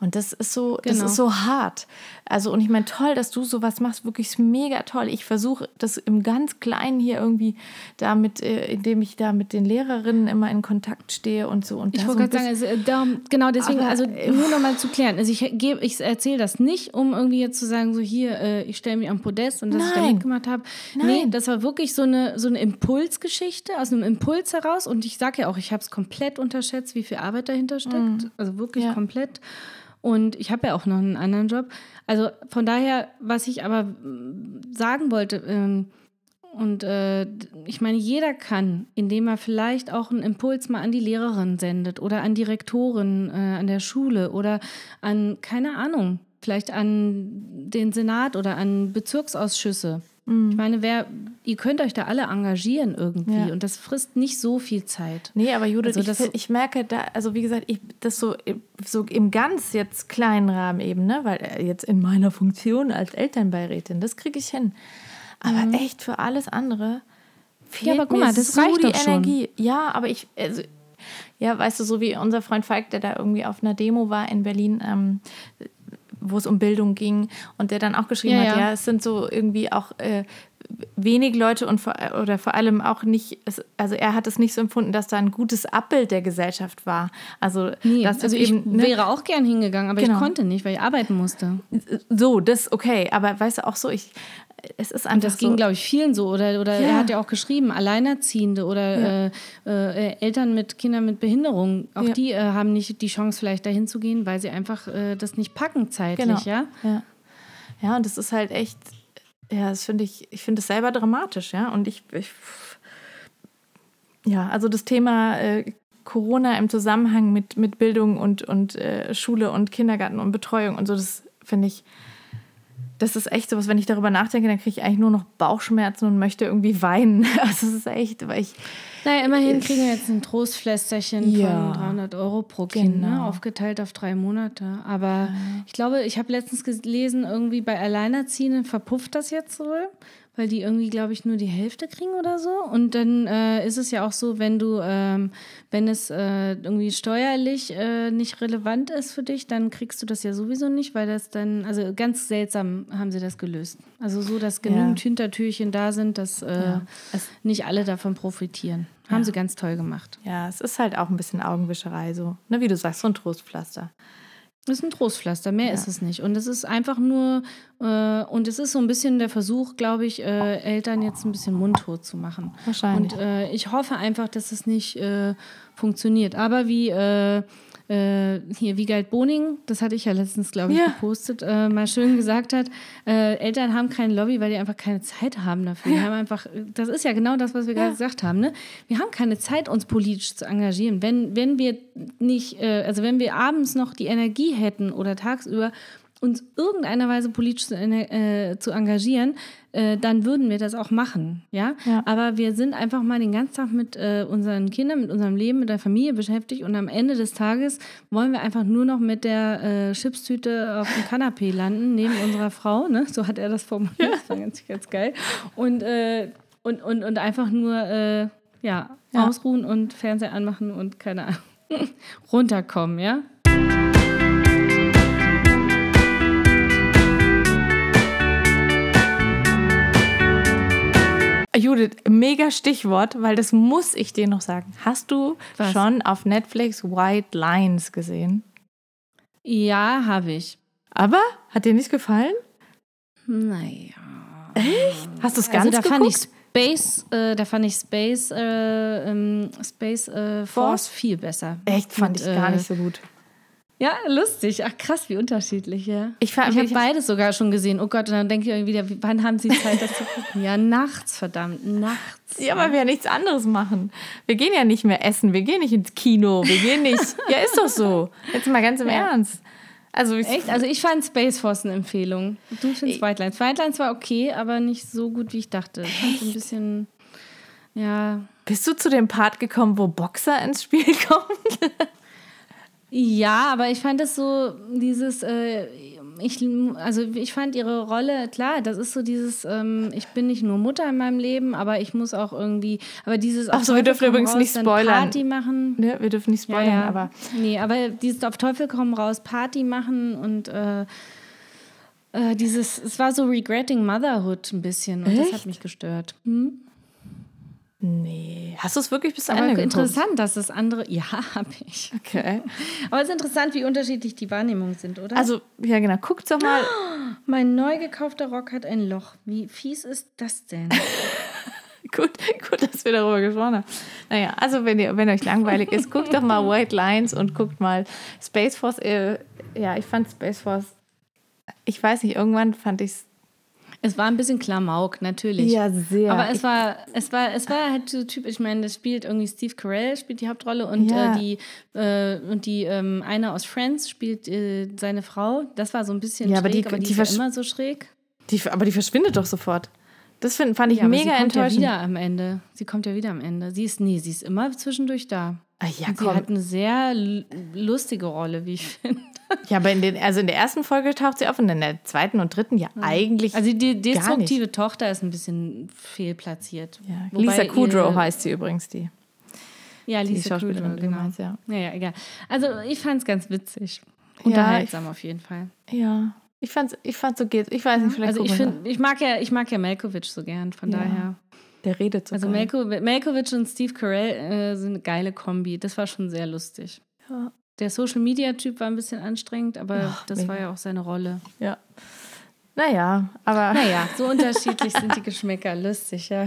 Und das ist so, das Genau. ist so hart. Also, und ich meine, toll, dass du sowas machst, wirklich mega toll. Ich versuche das im ganz Kleinen hier irgendwie damit, äh, indem ich da mit den Lehrerinnen immer in Kontakt stehe und so. Und Ich wollte so gerade sagen, also, äh, darum, genau deswegen, Aber, also äh, nur nochmal zu klären. Also ich gebe, ich erzähle das nicht, um irgendwie jetzt zu sagen, so hier, ich stelle mich am Podest und dass ich da Nein. mitgemacht habe. Nein. Nee, das war wirklich so eine, so eine Impulsgeschichte, aus einem Impuls heraus. Und ich sage ja auch, ich habe es komplett unterschätzt, wie viel Arbeit dahinter steckt. Also wirklich Ja. komplett. Und ich habe ja auch noch einen anderen Job. Also von daher, was ich aber mm, sagen wollte, ähm, und äh, ich meine, jeder kann, indem er vielleicht auch einen Impuls mal an die Lehrerin sendet oder an die Rektorin äh, an der Schule oder an, keine Ahnung, vielleicht an den Senat oder an Bezirksausschüsse. Ich meine, wer, ihr könnt euch da alle engagieren irgendwie Ja. und das frisst nicht so viel Zeit. Nee, aber Judith, Also ich, ich merke da, also wie gesagt, ich, das so, so im ganz jetzt kleinen Rahmen eben, ne? weil äh, jetzt in meiner Funktion als Elternbeirätin, das kriege ich hin. Aber echt für alles andere fehlt Mhm. aber guck mal, das so reicht die doch schon. Energie. Ja, aber ich, also, ja, weißt du, so wie unser Freund Falk, der da irgendwie auf einer Demo war in Berlin, ähm, wo es um Bildung ging und der dann auch geschrieben Ja, hat, ja. ja, es sind so irgendwie auch äh, wenig Leute und vor, oder vor allem auch nicht, also er hat es nicht so empfunden, dass da ein gutes Abbild der Gesellschaft war. Also, Nee, dass also ich eben, ne, wäre auch gern hingegangen, aber Genau. ich konnte nicht, weil ich arbeiten musste. so, das okay, aber weißt du auch so, ich, es ist einfach Und das ging, so, glaube ich, vielen so. Oder, oder Ja. er hat ja auch geschrieben, Alleinerziehende oder äh, äh, Eltern mit Kindern mit Behinderung. Auch Ja. die äh, haben nicht die Chance, vielleicht dahin zu gehen, weil sie einfach äh, das nicht packen zeitlich, Genau. ja? Ja. ja, und das ist halt echt, ja, das finde ich, ich finde es selber dramatisch, ja. Und ich, ich ja, also das Thema äh, Corona im Zusammenhang mit, mit Bildung und, und äh, Schule und Kindergarten und Betreuung und so, das finde ich, das ist echt sowas, wenn ich darüber nachdenke, dann kriege ich eigentlich nur noch Bauchschmerzen und möchte irgendwie weinen. Also es ist echt, weil ich, Naja, immerhin kriegen wir jetzt ein Trostflästerchen Ja. von 300 Euro pro Kind, ne? Genau. aufgeteilt auf drei Monate. Aber ich glaube, ich habe letztens gelesen, irgendwie bei Alleinerziehenden verpufft das jetzt wohl, weil die irgendwie, glaube ich, nur die Hälfte kriegen oder so. Und dann äh, ist es ja auch so, wenn du, ähm, wenn es äh, irgendwie steuerlich äh, nicht relevant ist für dich, dann kriegst du das ja sowieso nicht, weil das dann, also ganz seltsam haben sie das gelöst. Also so, dass genügend Hintertürchen da sind, dass äh, es- nicht alle davon profitieren. Haben sie ganz toll gemacht. ja, es ist halt auch ein bisschen Augenwischerei, so, ne, wie du sagst, so ein Trostpflaster. Das ist ein Trostpflaster, mehr ist es nicht. Und es ist einfach nur, äh, und es ist so ein bisschen der Versuch, glaube ich, äh, Eltern jetzt ein bisschen mundtot zu machen. Wahrscheinlich. Und äh, ich hoffe einfach, dass es nicht äh, funktioniert. Aber wie äh, hier Wiegald Boning, das hatte ich ja letztens, glaube ich, Ja. gepostet, äh, mal schön gesagt hat, äh, Eltern haben keine Lobby, weil die einfach keine Zeit haben dafür. Die haben einfach, das ist ja genau das, was wir gerade gesagt haben. Ne? Wir haben keine Zeit, uns politisch zu engagieren. Wenn, wenn wir nicht, äh, also wenn wir abends noch die Energie hätten oder tagsüber, uns irgendeiner Weise politisch zu, äh, zu engagieren, äh, dann würden wir das auch machen, ja? Ja. Aber wir sind einfach mal den ganzen Tag mit äh, unseren Kindern, mit unserem Leben, mit der Familie beschäftigt und am Ende des Tages wollen wir einfach nur noch mit der äh, Chipstüte auf dem Kanapee landen, neben unserer Frau, ne? So hat er das formuliert, das war ganz, ganz geil. Und, äh, und, und, und einfach nur, äh, ja, Ja. ausruhen und Fernseher anmachen und keine Ahnung, runterkommen, ja? Judith, mega Stichwort, weil das muss ich dir noch sagen. Hast du Was? schon auf Netflix White Lines gesehen? Ja, habe ich. Aber hat dir nicht gefallen? Naja. Hast du es ganz Also da geguckt? fand ich Space, äh, da fand ich Space, äh, ähm, Space äh, Force Force? viel besser. Echt, fand Mit, ich gar äh, nicht so gut. Ja, lustig. Ach krass, wie unterschiedlich, ja. Ich ich habe beides sogar schon gesehen. Oh Gott, und dann denke ich irgendwie wieder, wann haben Sie Zeit, das zu gucken? Ja, nachts, verdammt, nachts. Ja, weil wir ja nichts anderes machen. Wir gehen ja nicht mehr essen, wir gehen nicht ins Kino, wir gehen nicht. ja, ist doch so. Jetzt mal ganz im Ja. Ernst. Also ich, Echt? Also ich fand Space Force eine Empfehlung. Du findest White Lines. White Lines war okay, aber nicht so gut, wie ich dachte. Ich fand so ein bisschen, ja, bist du zu dem Part gekommen, wo Boxer ins Spiel kommt? Ja, aber ich fand das so, dieses, äh, ich, also ich fand ihre Rolle, klar, das ist so dieses, ähm, ich bin nicht nur Mutter in meinem Leben, aber ich muss auch irgendwie, aber dieses Ach so, wir dürfen übrigens raus, nicht spoilern. Party machen. ne, wir dürfen nicht spoilern, aber Nee, aber dieses auf Teufel komm raus, Party machen und äh, äh, dieses, es war so Regretting Motherhood ein bisschen und das Echt? hat mich gestört. Hm? Nee. Hast du es wirklich bis zu Ende geguckt? interessant, dass das andere, ja, habe ich. Okay. Aber es ist interessant, wie unterschiedlich die Wahrnehmungen sind, oder? Also, ja genau, guckt doch mal. Mein neu gekaufter Rock hat ein Loch. Wie fies ist das denn? Gut, gut, dass wir darüber gesprochen haben. Naja, also wenn, ihr, wenn euch langweilig ist, guckt doch mal White Lines und guckt mal Space Force. Äh, ja, ich fand Space Force, ich weiß nicht, irgendwann fand ich es Es war ein bisschen Klamauk, natürlich. Ja, sehr. Aber es war, es war, es war halt so typisch. Ich meine, das spielt irgendwie Steve Carell spielt die Hauptrolle und Ja. äh, die äh, und die ähm, eine aus Friends spielt äh, seine Frau. Das war so ein bisschen Ja, schräg, aber die- aber die die ist ja immer so schräg. Die, aber die verschwindet doch sofort. Das find, fand ich Ja, mega sie kommt enttäuschend. ja wieder am Ende. Sie kommt ja wieder am Ende. Sie ist nee, sie ist immer zwischendurch da. Ah, ja, sie hat eine sehr lustige Rolle, wie ich finde. Ja, aber in den, also in der ersten Folge taucht sie auf und in der zweiten und dritten ja eigentlich. Also die destruktive Tochter ist ein bisschen fehlplatziert. ja, Lisa Kudrow heißt sie übrigens, die, Ja, die Lisa Schauspielerin, Kudrow, die du genau. meinst, ja. Ja, ja, egal. Also ich fand es ganz witzig. Ja, Unterhaltsam auf jeden Fall. Ja, ich fand's, ich fand so geht's. Ich weiß nicht, vielleicht Also ich finde, ich mag ja, ich mag ja Malkovich so gern, von Ja. daher. der redet so Also geil. Malko, Malkovich und Steve Carell äh, sind eine geile Kombi. Das war schon sehr lustig. Ja. Der Social Media Typ war ein bisschen anstrengend, aber Ach, das mega. war ja auch seine Rolle. Ja. Naja, aber Naja, so unterschiedlich sind die Geschmäcker. Lustig, ja.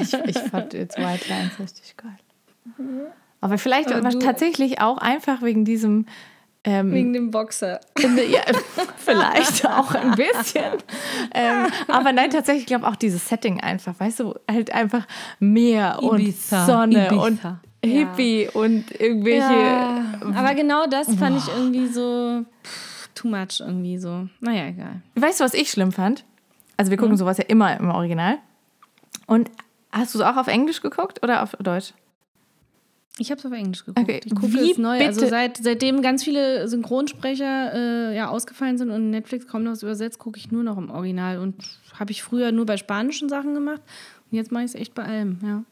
ich, ich fand jetzt White Lines richtig geil. Aber vielleicht Aber tatsächlich auch einfach wegen diesem. Ähm, Wegen dem Boxer. ja, vielleicht auch ein bisschen. ähm, aber nein, tatsächlich, ich glaube auch dieses Setting einfach, weißt du, halt einfach Meer Ibiza, und Sonne Ibiza. und. Hippie und irgendwelche. Ja, aber genau das fand ich irgendwie so pff, too much irgendwie so. Naja, egal. Weißt du, was ich schlimm fand? Also wir gucken sowas ja immer im Original. Und hast du es auch auf Englisch geguckt oder auf Deutsch? Ich habe es auf Englisch geguckt. Okay, Ich gucke es neu. Also bitte- seit, seitdem ganz viele Synchronsprecher äh, ja, ausgefallen sind und Netflix kaum noch übersetzt, gucke ich nur noch im Original. Und habe ich früher nur bei spanischen Sachen gemacht. Und jetzt mache ich es echt bei allem, ja.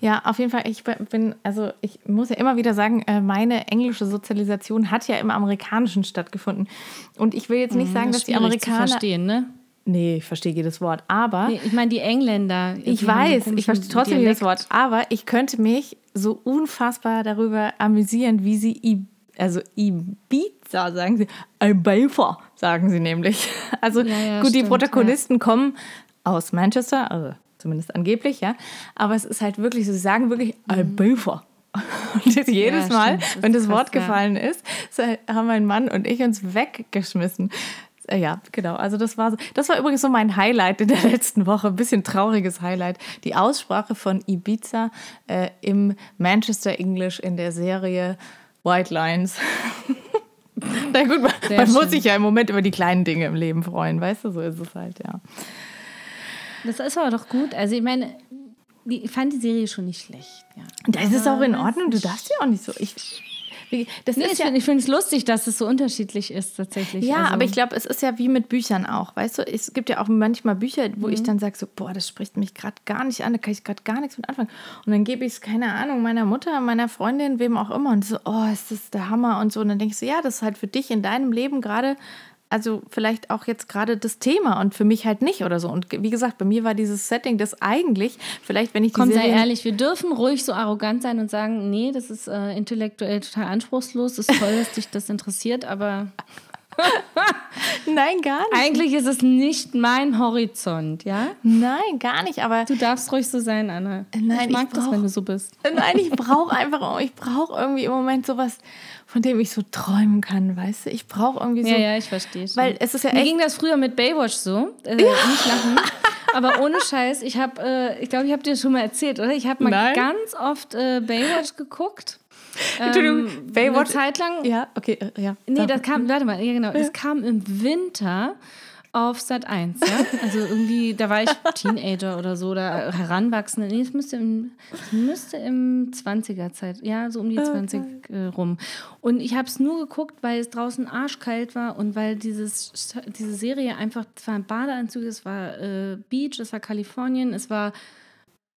Ja, auf jeden Fall. Ich bin, also ich muss ja immer wieder sagen, äh, meine englische Sozialisation hat ja im Amerikanischen stattgefunden. Und ich will jetzt nicht sagen, dass Das die ist schwierig zu Amerikaner. verstehen, ne? Nee, ich verstehe jedes Wort. Aber Nee, ich meine, die Engländer. ich die weiß, ich verstehe trotzdem jedes Dialekt. Wort. Aber ich könnte mich so unfassbar darüber amüsieren, wie sie, I, also Ibiza sagen sie, Ibiza sagen sie nämlich. Also Ja, ja, gut, die stimmt, Protagonisten kommen aus Manchester, also zumindest angeblich, ja. Aber es ist halt wirklich so, sie sagen wirklich Ibiza. Und jetzt jedes Mhm. Ja, Mal, das wenn das Wort krass, ja. gefallen ist, haben mein Mann und ich uns weggeschmissen. Äh, Ja, genau. Also das war so, das war übrigens so mein Highlight in der letzten Woche, ein bisschen trauriges Highlight. Die Aussprache von Ibiza äh, im Manchester English in der Serie White Lines. Na gut, man, man muss sich ja im Moment über die kleinen Dinge im Leben freuen, weißt du, so ist es halt, ja. Das ist aber doch gut. Also, ich meine, ich fand die Serie schon nicht schlecht. Ja. Das ist auch in Ordnung, du darfst ja auch nicht so. Ich, das Nee, ist ich ja, finde es lustig, dass es so unterschiedlich ist, tatsächlich. Ja, also, aber ich glaube, es ist ja wie mit Büchern auch, weißt du? Es gibt ja auch manchmal Bücher, wo Mhm. ich dann sage so, boah, das spricht mich gerade gar nicht an, da kann ich gerade gar nichts mit anfangen. Und dann gebe ich es, keine Ahnung, meiner Mutter, meiner Freundin, wem auch immer und so, oh, ist das der Hammer und so. Und dann denke ich so, ja, das ist halt für dich in deinem Leben gerade, also vielleicht auch jetzt gerade das Thema und für mich halt nicht oder so. Und wie gesagt, bei mir war dieses Setting das eigentlich, vielleicht wenn ich die Komm, sei ehrlich, wir dürfen ruhig so arrogant sein und sagen, nee, das ist äh, intellektuell total anspruchslos. Es ist toll, dass dich das interessiert, aber Nein, gar nicht. Eigentlich ist es nicht mein Horizont, ja? Nein, gar nicht. Aber Du darfst ruhig so sein, Anna. Nein, ich mag ich das, brauch- wenn du so bist. Nein, ich brauche einfach, ich brauche irgendwie im Moment sowas, von dem ich so träumen kann, weißt du? Ich brauche irgendwie so, Ja, ja, ich verstehe schon. weil es ist ja Mir echt, ging das früher mit Baywatch so. Äh, Nicht lachen. Aber ohne Scheiß, ich habe, äh, ich glaube, ich habe dir das schon mal erzählt, oder? Ich habe mal Nein. ganz oft äh, Baywatch geguckt. Entschuldigung, Ähm, Baywatch- Eine Zeit lang. ja, okay, äh, ja. Nee, das kam, warte mal, ja genau, das kam im Winter auf Sat 1, ja? Also irgendwie, da war ich Teenager oder so, oder Heranwachsende. Nee, es müsste im, müsste im 20er Zeit, ja, so um die 20 äh, rum. Und ich habe es nur geguckt, weil es draußen arschkalt war und weil dieses, diese Serie einfach, es waren Badeanzüge, es war äh, Beach, es war Kalifornien, es war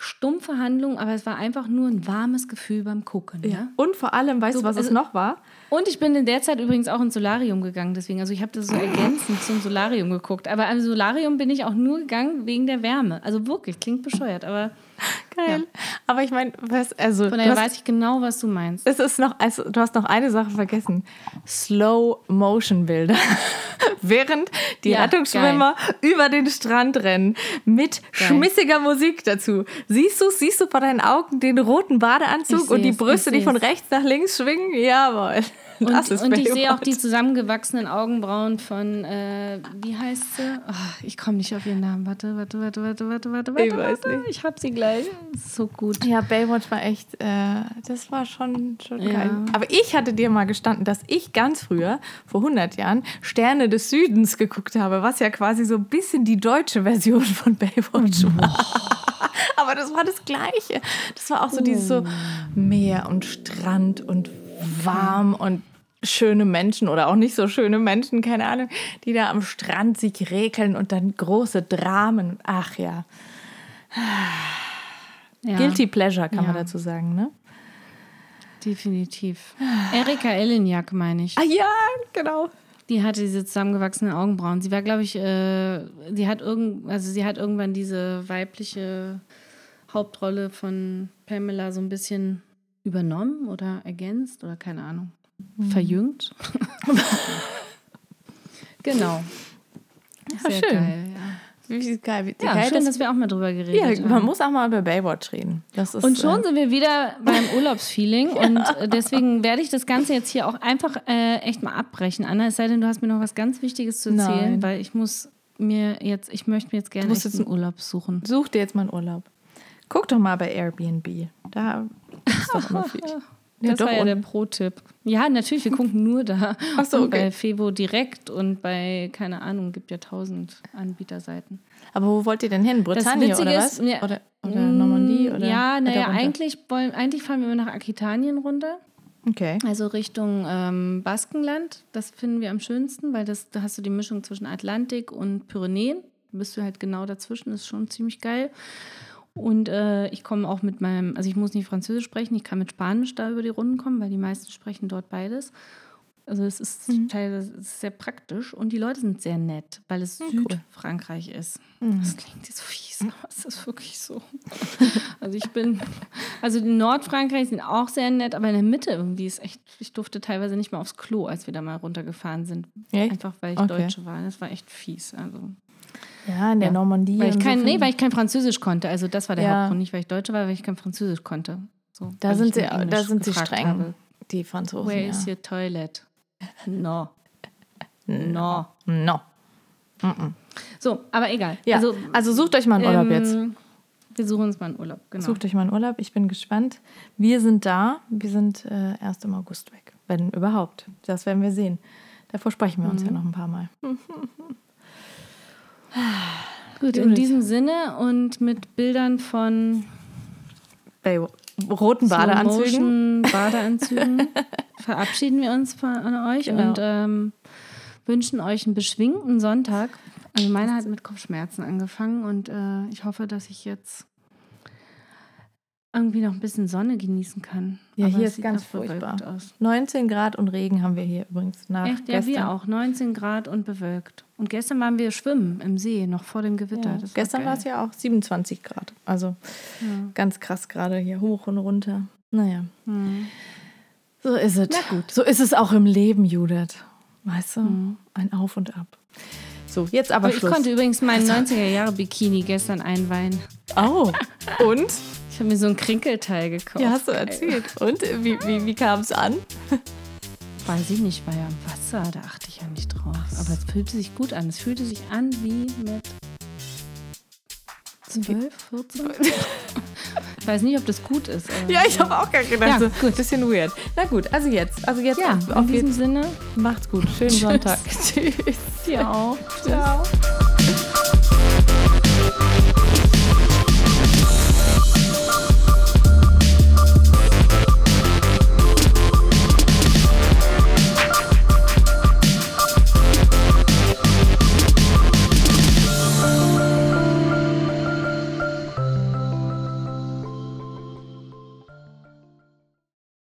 stumpfe Handlung, aber es war einfach nur ein warmes Gefühl beim Gucken, ja? ja. Und vor allem, weißt du, was es also- noch war? Und ich bin in der Zeit übrigens auch ins Solarium gegangen, deswegen, also ich habe das so ergänzend zum Solarium geguckt. Aber am Solarium bin ich auch nur gegangen wegen der Wärme. Also wirklich, klingt bescheuert, aber Geil. Aber ich meine, was, also, von daher weiß ich genau, was du meinst. es ist noch, also, du hast noch eine Sache vergessen. Slow-Motion-Bilder. Während die Ja, Rettungsschwimmer über den Strand rennen. Mit Geil. schmissiger Musik dazu. Siehst du, siehst du vor deinen Augen den roten Badeanzug und die Brüste, die von rechts nach links schwingen? Jawohl. Das Und, ist und ich sehe auch die zusammengewachsenen Augenbrauen von, äh, wie heißt sie? Ah, ich komme nicht auf ihren Namen. Warte, warte, warte, warte, warte, warte, warte. Ich weiß warte. nicht. Ich hab sie gleich. So gut. Ja, Baywatch war echt, äh, das war schon, schon Ja. geil. Aber ich hatte dir mal gestanden, dass ich ganz früher, vor 100 Jahren, Sterne des Südens geguckt habe, was ja quasi so ein bisschen die deutsche Version von Baywatch war. Aber das war das Gleiche. Das war auch so dieses so Meer und Strand und warm und schöne Menschen oder auch nicht so schöne Menschen, keine Ahnung, die da am Strand sich rekeln und dann große Dramen. Ach ja. Ja, Guilty Pleasure kann man Ja. dazu sagen, ne? Definitiv. Erika Ellenjak, meine ich. Ah ja, genau. Die hatte diese zusammengewachsenen Augenbrauen. Sie war, glaube ich, äh, sie hat irgend, also sie hat irgendwann diese weibliche Hauptrolle von Pamela so ein bisschen übernommen oder ergänzt oder keine Ahnung. Verjüngt. genau. Sehr schön. geil, ja. Wie geil. Wie Ja, geil schön, das, dass wir auch mal drüber geredet ja, haben. man muss auch mal über Baywatch reden. Das ist, Und schon äh, sind wir wieder beim Urlaubsfeeling und äh, deswegen werde ich das Ganze jetzt hier auch einfach äh, echt mal abbrechen. Anna, es sei denn, du hast mir noch was ganz Wichtiges zu erzählen, Nein. weil ich muss mir jetzt, ich möchte mir jetzt gerne jetzt einen Urlaub suchen. such dir jetzt mal einen Urlaub. Guck doch mal bei Airbnb. Da ist doch immer viel. Ja, das war ja der Pro-Tipp. Ja, natürlich, wir gucken nur da. Ach so, okay. bei Fevo direkt und bei, keine Ahnung, gibt ja tausend Anbieterseiten. Aber wo wollt ihr denn hin? Witzige oder ist, was? ja, oder, oder Normandie? Oder ja, naja, eigentlich, wollen, eigentlich fahren wir immer nach Aquitanien runter. Okay. Also Richtung ähm, Baskenland, das finden wir am schönsten, weil das, da hast du die Mischung zwischen Atlantik und Pyrenäen. Da bist du halt genau dazwischen, ist schon ziemlich geil. Und äh, ich komme auch mit meinem, also ich muss nicht Französisch sprechen, ich kann mit Spanisch da über die Runden kommen, weil die meisten sprechen dort beides. Also es ist teilweise es ist sehr praktisch und die Leute sind sehr nett, weil es Südfrankreich ist. Das klingt jetzt so fies, aber es ist wirklich so. Also ich bin, also die Nordfrankreich sind auch sehr nett, aber in der Mitte irgendwie ist echt, ich durfte teilweise nicht mal aufs Klo, als wir da mal runtergefahren sind. Echt? Einfach weil ich Okay. Deutsche war. Das war echt fies. Also, Ja, in der Ja. Normandie. weil ich und so kein, nee, weil ich kein Französisch konnte. Also das war der Ja. Hauptgrund, nicht weil ich Deutsche war, weil ich kein Französisch konnte. So, da sind sie, da sind sie streng, habe. die Franzosen. Where ja. is your toilet? No. No. No. So, aber egal. Ja, also, Also, sucht euch mal einen Urlaub ähm, jetzt. Wir suchen uns mal einen Urlaub, genau. Sucht euch mal einen Urlaub. Ich bin gespannt. Wir sind da. Wir sind äh, erst im August weg. Wenn überhaupt. Das werden wir sehen. Davor sprechen wir uns Mhm. ja noch ein paar Mal. Gut, in diesem Sinne und mit Bildern von Bei roten Badeanzügen. Badeanzügen verabschieden wir uns von euch Genau. und ähm, wünschen euch einen beschwingten Sonntag. Also meine hat mit Kopfschmerzen angefangen und äh, ich hoffe, dass ich jetzt irgendwie noch ein bisschen Sonne genießen kann. Ja, Aber hier es ist ganz furchtbar. Aus. 19 Grad und Regen haben wir hier übrigens nach Echt? Ja, gestern. wir auch. 19 Grad und bewölkt. Und gestern waren wir schwimmen im See, noch vor dem Gewitter. Ja. Das Gestern war es ja auch 27 Grad. Also Ja. ganz krass gerade hier hoch und runter. Naja, Hm. so ist es. So ist es auch im Leben, Judith. Weißt du? Ein Auf und Ab. So, jetzt aber Aber ich Schluss. konnte übrigens meinen 90er-Jahre-Bikini gestern einweihen. oh, und? Ich habe mir so ein Krinkelteil gekauft. Ja, hast du erzählt. Und wie, wie, wie kam es an? Weiß ich nicht, war ja im Wasser, da achte ich ja nicht drauf. Aber es fühlte sich gut an. Es fühlte sich an wie mit 12, 14. ich weiß nicht, ob das gut ist. Ja, ich habe auch gar gedacht, Ja, so gut. bisschen weird. Na gut, also jetzt. Also jetzt Ja, auf in diesem Sinne. Macht's gut. Schönen Sonntag. Tschüss. Ja auch. Ciao.